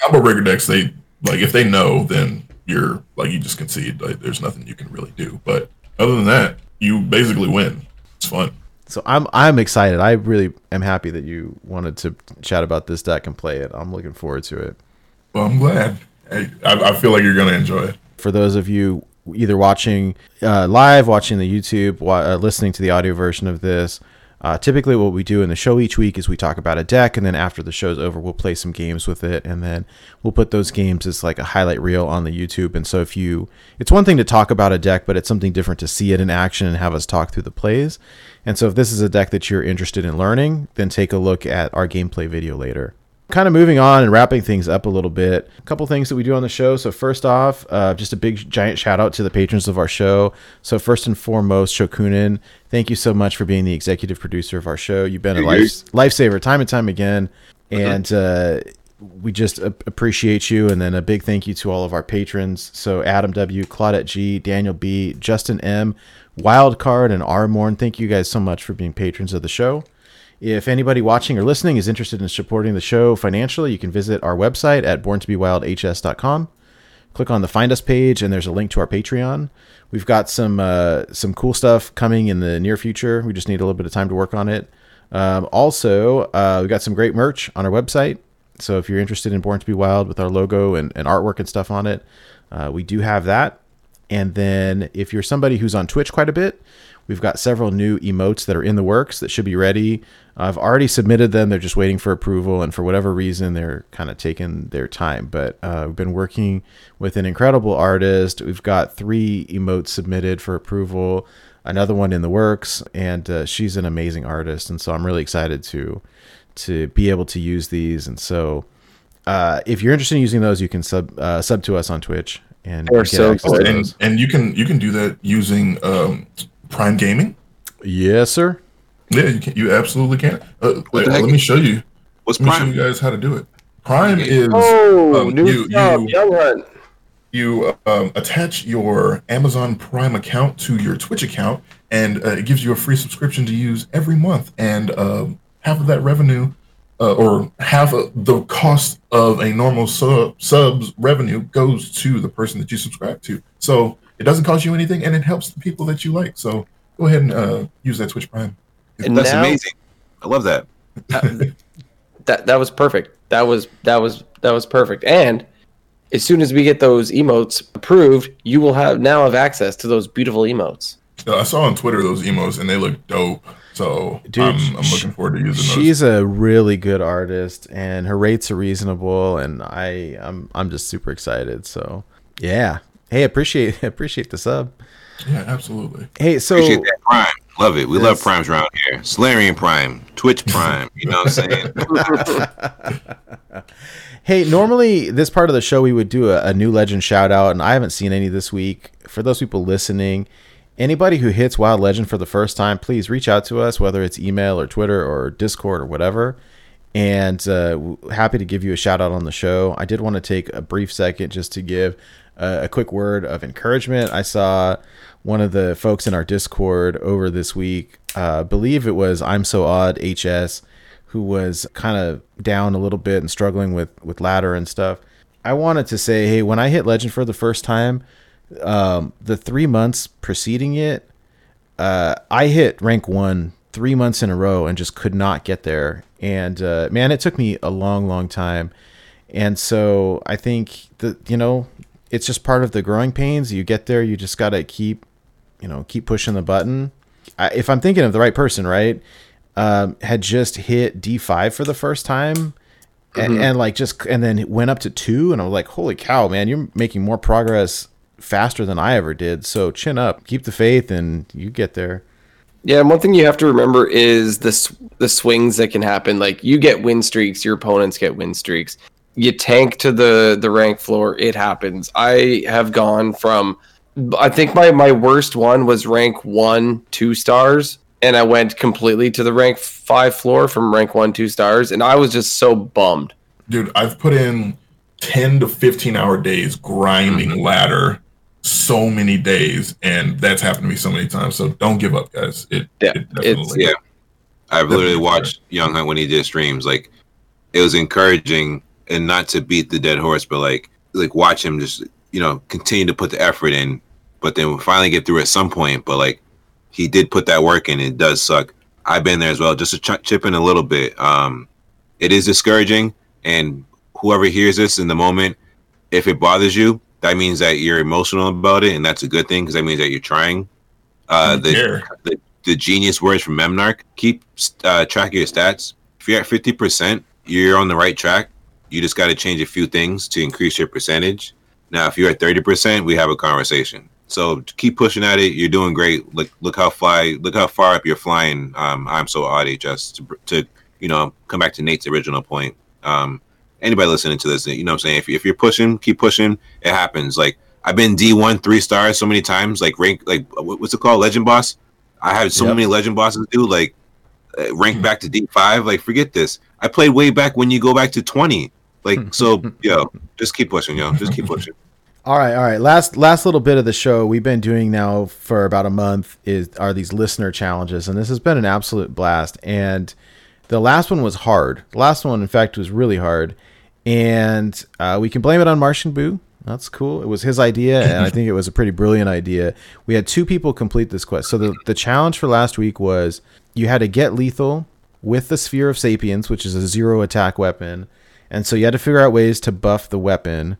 Combo breaker decks, they like if they know, then you're like you just concede. Like there's nothing you can really do. But other than that, you basically win. It's fun. So I'm I'm excited. I really am happy that you wanted to chat about this deck and play it. I'm looking forward to it. Well, I'm glad. I, I, feel like you're gonna enjoy it. For those of you either watching uh, live, watching the YouTube, wa- uh, listening to the audio version of this, Uh, typically, what we do in the show each week is we talk about a deck, and then after the show's over, we'll play some games with it, and then we'll put those games as like a highlight reel on the YouTube. And so, if you, it's one thing to talk about a deck, but it's something different to see it in action and have us talk through the plays. And so, if this is a deck that you're interested in learning, then take a look at our gameplay video later kind of moving on and wrapping things up a little bit. A couple things that we do on the show. So first off, uh, just a big giant shout out to the patrons of our show. So first and foremost, Shokunin, thank you so much for being the executive producer of our show. You've been a life, lifesaver time and time again, and uh, we just appreciate you. And then a big thank you to all of our patrons. So Adam W, Claudette G, Daniel B, Justin M, Wildcard, and Armorn. Thank you guys so much for being patrons of the show. If anybody watching or listening is interested in supporting the show financially, you can visit our website at borntobewildhs.com. Click on the Find Us page, and there's a link to our Patreon. We've got some uh, some cool stuff coming in the near future. We just need a little bit of time to work on it. Um, also, uh, we've got some great merch on our website. So if you're interested in Born to Be Wild with our logo and, and artwork and stuff on it, uh, we do have that. And then if you're somebody who's on Twitch quite a bit, We've got several new emotes that are in the works that should be ready. I've already submitted them. They're just waiting for approval, and for whatever reason, they're kind of taking their time. But uh, we've been working with an incredible artist. We've got three emotes submitted for approval, another one in the works, and uh, she's an amazing artist. And so I'm really excited to to be able to use these. And so uh, if you're interested in using those, you can sub uh, sub to us on Twitch and, They're so and, and you can you can do that using um, Prime Gaming? Yes, sir. Yeah, you can. You absolutely can. Uh, wait, let me show you. What's let me Prime? show you guys how to do it. Prime is Oh, um, new you stuff, you Young Hunt. you um, attach your Amazon Prime account to your Twitch account, and uh, it gives you a free subscription to use every month. And um, half of that revenue, uh, or half of the cost of a normal sub subs revenue, goes to the person that you subscribe to. So it doesn't cost you anything, and it helps the people that you like. So go ahead and uh, use that Twitch Prime. And That's now- amazing. I love that. That that was perfect. That was that was that was perfect. And as soon as we get those emotes approved, you will have now have access to those beautiful emotes. Uh, I saw on Twitter those emos, and they look dope. So Dude, I'm, I'm looking forward to using those. She's a really good artist, and her rates are reasonable, and I I'm I'm just super excited. So yeah, hey, appreciate appreciate the sub. yeah, absolutely. Hey, so Appreciate that Prime. Love it. We love primes around here. Solarian Prime, Twitch Prime. You know what I'm saying? Hey, normally this part of the show we would do a, a new legend shout out, and I haven't seen any this week. For those people listening, anybody who hits Wild Legend for the first time, please reach out to us, whether it's email or Twitter or Discord or whatever. And uh, happy to give you a shout out on the show. I did want to take a brief second just to give uh, a quick word of encouragement. I saw one of the folks in our Discord over this week, uh, believe it was I'm So Odd HS, who was kind of down a little bit and struggling with with ladder and stuff. I wanted to say, hey, when I hit legend for the first time, um, the three months preceding it, uh, I hit rank one three months in a row and just could not get there. And uh, man, it took me a long, long time. And so I think that you know, it's just part of the growing pains. You get there, you just gotta keep, you know, keep pushing the button. I, if I'm thinking of the right person, right, um, had just hit D5 for the first time. And, and like just and then it went up to two and i was like holy cow man you're making more progress faster than i ever did so chin up keep the faith and you get there Yeah, and one thing you have to remember is the s- the swings that can happen. Like you get win streaks, your opponents get win streaks. You tank to the the rank floor, it happens. I have gone from I think my my worst one was rank 1 2 stars and I went completely to the rank 5 floor from rank 1 2 stars and I was just so bummed. dude i've put in 10 to 15 hour days grinding mm-hmm. ladder so many days and that's happened to me so many times so don't give up guys it, Yeah, it it's- yeah. I've literally watched Young Hunt when he did streams. Like it was encouraging and not to beat the dead horse, but like like watch him just you know continue to put the effort in, but then we'll finally get through at some point. But like he did put that work in. It does suck. I've been there as well, just to ch- chip in a little bit. Um, it is discouraging, and whoever hears this in the moment, if it bothers you, that means that you're emotional about it, and that's a good thing because that means that you're trying. Uh, the, the the genius words from Memnarch. Keep uh, track of your stats. If you're at fifty percent, you're on the right track. You just got to change a few things to increase your percentage. Now, if you're at thirty percent, we have a conversation. So keep pushing at it. You're doing great. Look, look how fly, look how far up you're flying. Um, I'm so Audi just to, to, you know, come back to Nate's original point. Um, anybody listening to this, you know, what I'm saying if, if you're pushing, keep pushing. It happens. Like I've been D1 three stars so many times. Like rank, like what's it called, Legend Boss. I had so yep. many Legend bosses do like uh, rank back to D5. Like forget this. I played way back when you go back to 20. Like so, yo, just keep pushing, yo, just keep pushing. All right, all right. Last last little bit of the show we've been doing now for about a month is are these listener challenges, and this has been an absolute blast. And the last one was hard. The last one, in fact, was really hard, and uh, we can blame it on Martian Boo. That's cool. It was his idea, and I think it was a pretty brilliant idea. We had two people complete this quest. So the the challenge for last week was you had to get lethal with the Sphere of Sapience, which is a zero attack weapon, and so you had to figure out ways to buff the weapon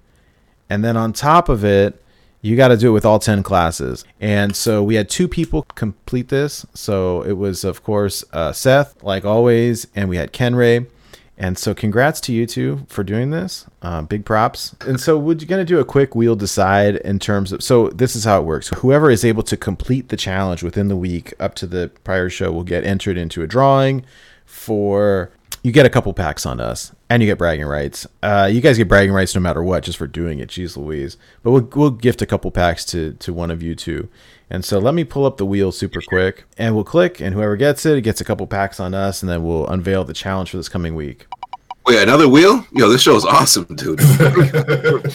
and then on top of it, you got to do it with all 10 classes. And so we had two people complete this. So it was, of course, uh, Seth, like always, and we had Ken Ray. And so congrats to you two for doing this. Uh, big props. And so we're going to do a quick wheel decide in terms of. So this is how it works. Whoever is able to complete the challenge within the week up to the prior show will get entered into a drawing for you get a couple packs on us, and you get bragging rights. Uh, you guys get bragging rights no matter what, just for doing it. Jeez Louise! But we'll we'll gift a couple packs to to one of you two. And so let me pull up the wheel super quick, and we'll click, and whoever gets it, it gets a couple packs on us, and then we'll unveil the challenge for this coming week. Wait, another wheel? Yo, this show is awesome, dude.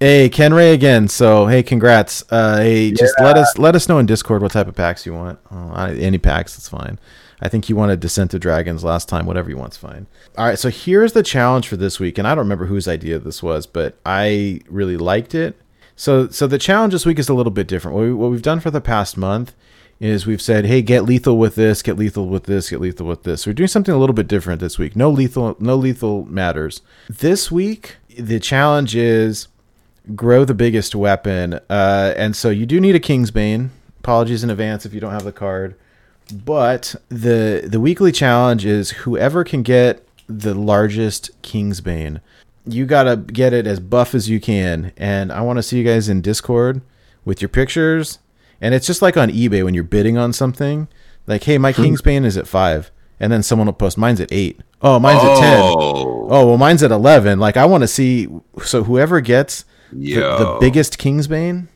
hey, Ken Ray again. So hey, congrats. Uh, hey, just yeah. let us let us know in Discord what type of packs you want. Oh, any packs, that's fine. I think you wanted Descent of Dragons last time. Whatever you want's fine. All right, so here's the challenge for this week, and I don't remember whose idea this was, but I really liked it. So, so the challenge this week is a little bit different. What, we, what we've done for the past month is we've said, hey, get lethal with this, get lethal with this, get lethal with this. So we're doing something a little bit different this week. No lethal, no lethal matters. This week, the challenge is grow the biggest weapon, uh, and so you do need a Kingsbane. Apologies in advance if you don't have the card. But the the weekly challenge is whoever can get the largest Kingsbane. You gotta get it as buff as you can, and I want to see you guys in Discord with your pictures. And it's just like on eBay when you're bidding on something, like, "Hey, my hmm. Kingsbane is at five, and then someone will post, "Mine's at eight. Oh, mine's oh. at ten. Oh, well, mine's at eleven. Like, I want to see. So whoever gets the, the biggest Kingsbane,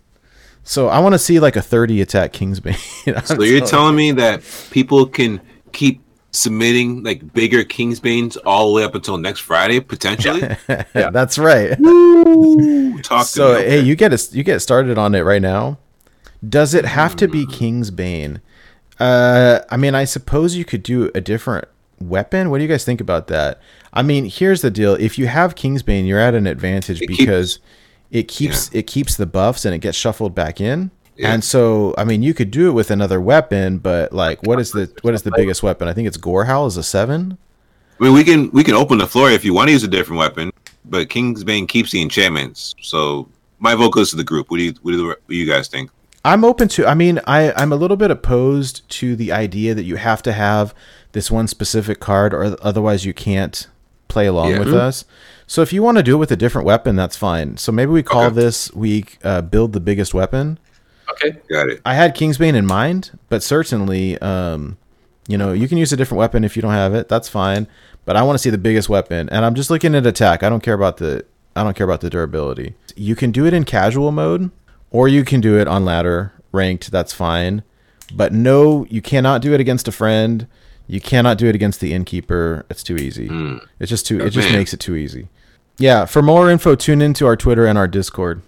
so I want to see like a 30 attack Kingsbane. so you're telling me that people can keep submitting like bigger Kingsbanes all the way up until next Friday potentially? yeah, that's right. Woo! Talk so hey, you get it. You get started on it right now. Does it have to be Kingsbane? Uh, I mean, I suppose you could do a different weapon. What do you guys think about that? I mean, here's the deal: if you have Kingsbane, you're at an advantage it because. Keeps- it keeps yeah. it keeps the buffs and it gets shuffled back in. Yeah. And so, I mean, you could do it with another weapon, but like, what is the what is the biggest weapon? I think it's Gorehowl is a seven. I mean, we can we can open the floor if you want to use a different weapon, but Kingsbane keeps the enchantments. So my vote goes to the group. What do you what do, what do you guys think? I'm open to. I mean, I I'm a little bit opposed to the idea that you have to have this one specific card, or otherwise you can't play along yeah. with mm-hmm. us. So if you want to do it with a different weapon, that's fine. So maybe we call okay. this week uh, "Build the Biggest Weapon." Okay, got it. I had Kingsbane in mind, but certainly, um, you know, you can use a different weapon if you don't have it. That's fine. But I want to see the biggest weapon, and I'm just looking at attack. I don't care about the I don't care about the durability. You can do it in casual mode, or you can do it on ladder ranked. That's fine. But no, you cannot do it against a friend. You cannot do it against the innkeeper. It's too easy. Mm. It's just too. Oh, it just man. makes it too easy. Yeah. For more info, tune into our Twitter and our Discord.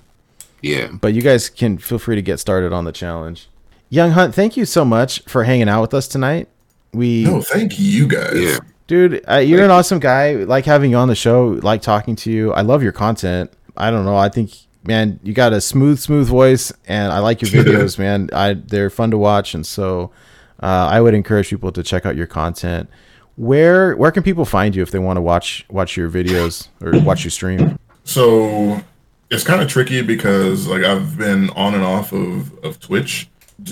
Yeah. But you guys can feel free to get started on the challenge. Young Hunt, thank you so much for hanging out with us tonight. We no, thank you guys. Yeah. Dude, uh, you're thank an awesome guy. Like having you on the show. Like talking to you. I love your content. I don't know. I think man, you got a smooth, smooth voice, and I like your videos, man. I they're fun to watch, and so uh, I would encourage people to check out your content. Where where can people find you if they want to watch watch your videos or watch your stream? So it's kind of tricky because like I've been on and off of, of Twitch.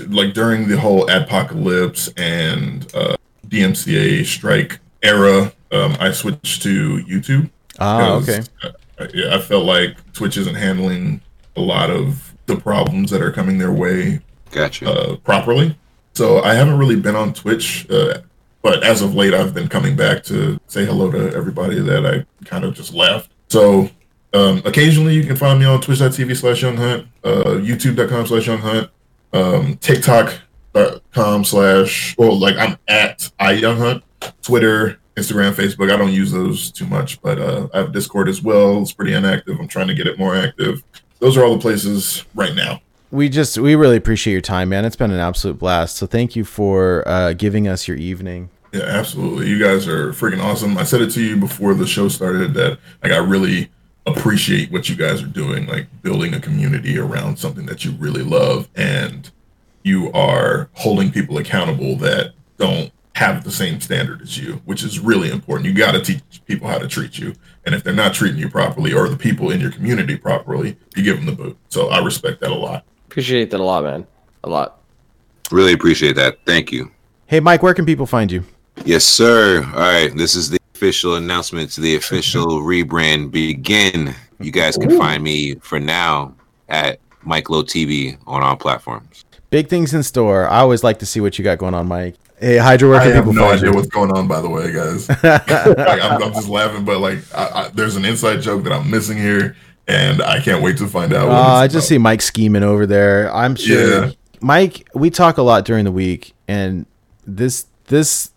like during the whole apocalypse and uh, DMCA strike era, um, I switched to YouTube. Ah, okay. because, uh, yeah, I felt like Twitch isn't handling a lot of the problems that are coming their way Gotcha. uh, properly. So I haven't really been on Twitch, uh, but as of late, I've been coming back to say hello to everybody that I kind of just left. So um, occasionally, you can find me on Twitch.tv slash Young Hunt, uh, YouTube.com slash Young Hunt, um, TikTok.com slash well, like I'm at I Young Hunt, Twitter. Instagram, Facebook. I don't use those too much, but uh, I have Discord as well. It's pretty inactive. I'm trying to get it more active. Those are all the places right now. We just we really appreciate your time, man. It's been an absolute blast. So thank you for uh, giving us your evening. Yeah, absolutely. You guys are freaking awesome. I said it to you before the show started that like I really appreciate what you guys are doing, like building a community around something that you really love and you are holding people accountable that don't have the same standard as you, which is really important. You got to teach people how to treat you. And if they're not treating you properly or the people in your community properly, you give them the boot. So I respect that a lot. Appreciate that a lot, man. A lot. Really appreciate that. Thank you. Hey, Mike, where can people find you? Yes, sir. All right. This is the official announcement to the official rebrand begin. You guys can find me for now at Mike Low TV on all platforms. Big things in store. I always like to see what you got going on, Mike. Hey, Hydra, where I can have no find idea you? what's going on, by the way, guys. like, I'm, I'm just laughing, but like, I, I, there's an inside joke that I'm missing here, and I can't wait to find out. Uh, what it's I just about. see Mike scheming over there. I'm sure Yeah. Mike. We talk a lot during the week, and this this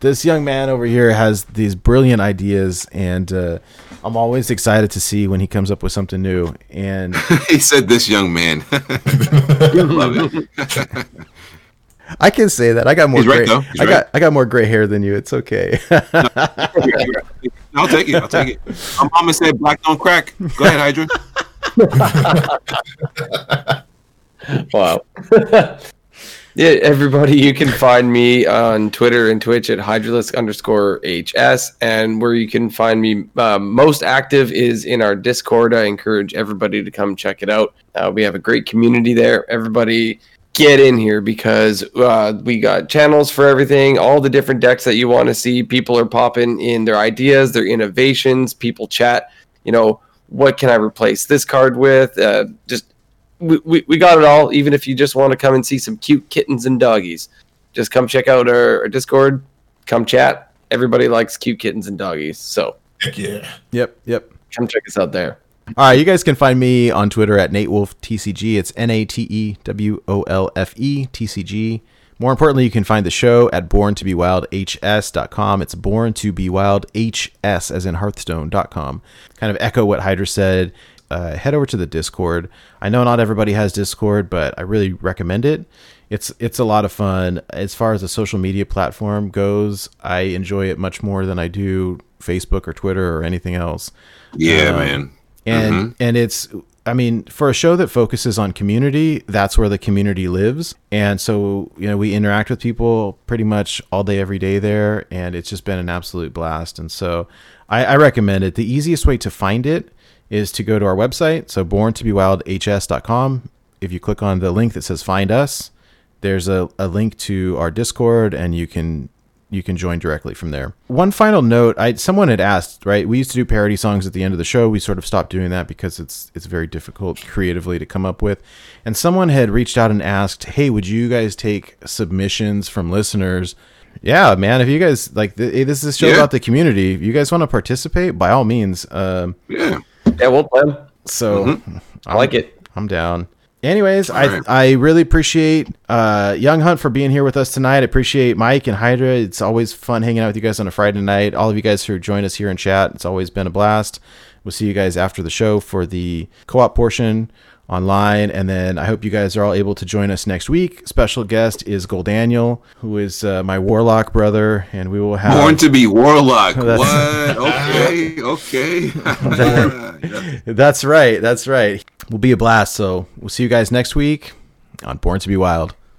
this young man over here has these brilliant ideas, and uh, I'm always excited to see when he comes up with something new. And he said, "This young man." Love it. I can say that I got more He's right, gray. though. He's I right. got I got more gray hair than you. It's okay. I'll take it. I'll take it. My mama said, "Black don't crack." Go ahead, Hydra. Wow. yeah, everybody, you can find me on Twitter and Twitch at Hydralisk underscore HS. And where you can find me um, most active is in our Discord. I encourage everybody to come check it out. Uh, we have a great community there. Everybody get in here because uh, we got channels for everything, all the different decks that you want to see. People are popping in their ideas, their innovations. People chat, you know, what can I replace this card with? Uh, just we, we, we got it all. Even if you just want to come and see some cute kittens and doggies, just come check out our, our Discord. Come chat. Everybody likes cute kittens and doggies, so Heck yeah. yep, yep. come check us out there. All right, you guys can find me on Twitter at Nate Wolfe TCG. It's N A T E W O L F E T C G. More importantly, you can find the show at born to be wild hs.com. It's born to be wild hs as in hearthstone.com. Kind of echo what Hydra said. Uh, head over to the Discord. I know not everybody has Discord, but I really recommend it. It's it's a lot of fun. As far as the social media platform goes, I enjoy it much more than I do Facebook or Twitter or anything else Yeah, Um, man. And mm-hmm. and it's i mean for a show that focuses on community that's where the community lives. And so you know we interact with people pretty much all day every day there and it's just been an absolute blast. And so i, I recommend it. The easiest way to find it is to go to our website. So born to be wild hs.com if you click on the link that says find us there's a, a link to our discord and you can you can join directly from there. One final note, I someone had asked, right? We used to do parody songs at the end of the show. We sort of stopped doing that because it's it's very difficult creatively to come up with. And someone had reached out and asked, "Hey, would you guys take submissions from listeners?" Yeah, man, if you guys like th- this is a show Yeah. about the community. If you guys want to participate, by all means. Um, Yeah. Yeah, we'll play 'em. so I like it. I'm down. Anyways, I right. I really appreciate uh, Young Hunt for being here with us tonight. I appreciate Mike and Hydra. It's always fun hanging out with you guys on a Friday night. All of you guys who join us here in chat, it's always been a blast. We'll see you guys after the show for the co-op portion online, and then I hope you guys are all able to join us next week. Special guest is Gold Daniel, who is uh, my Warlock brother, and we will have Born to be warlock. What? Okay. Okay. That's right. That's right. Will be a blast. So we'll see you guys next week on Born to Be Wild.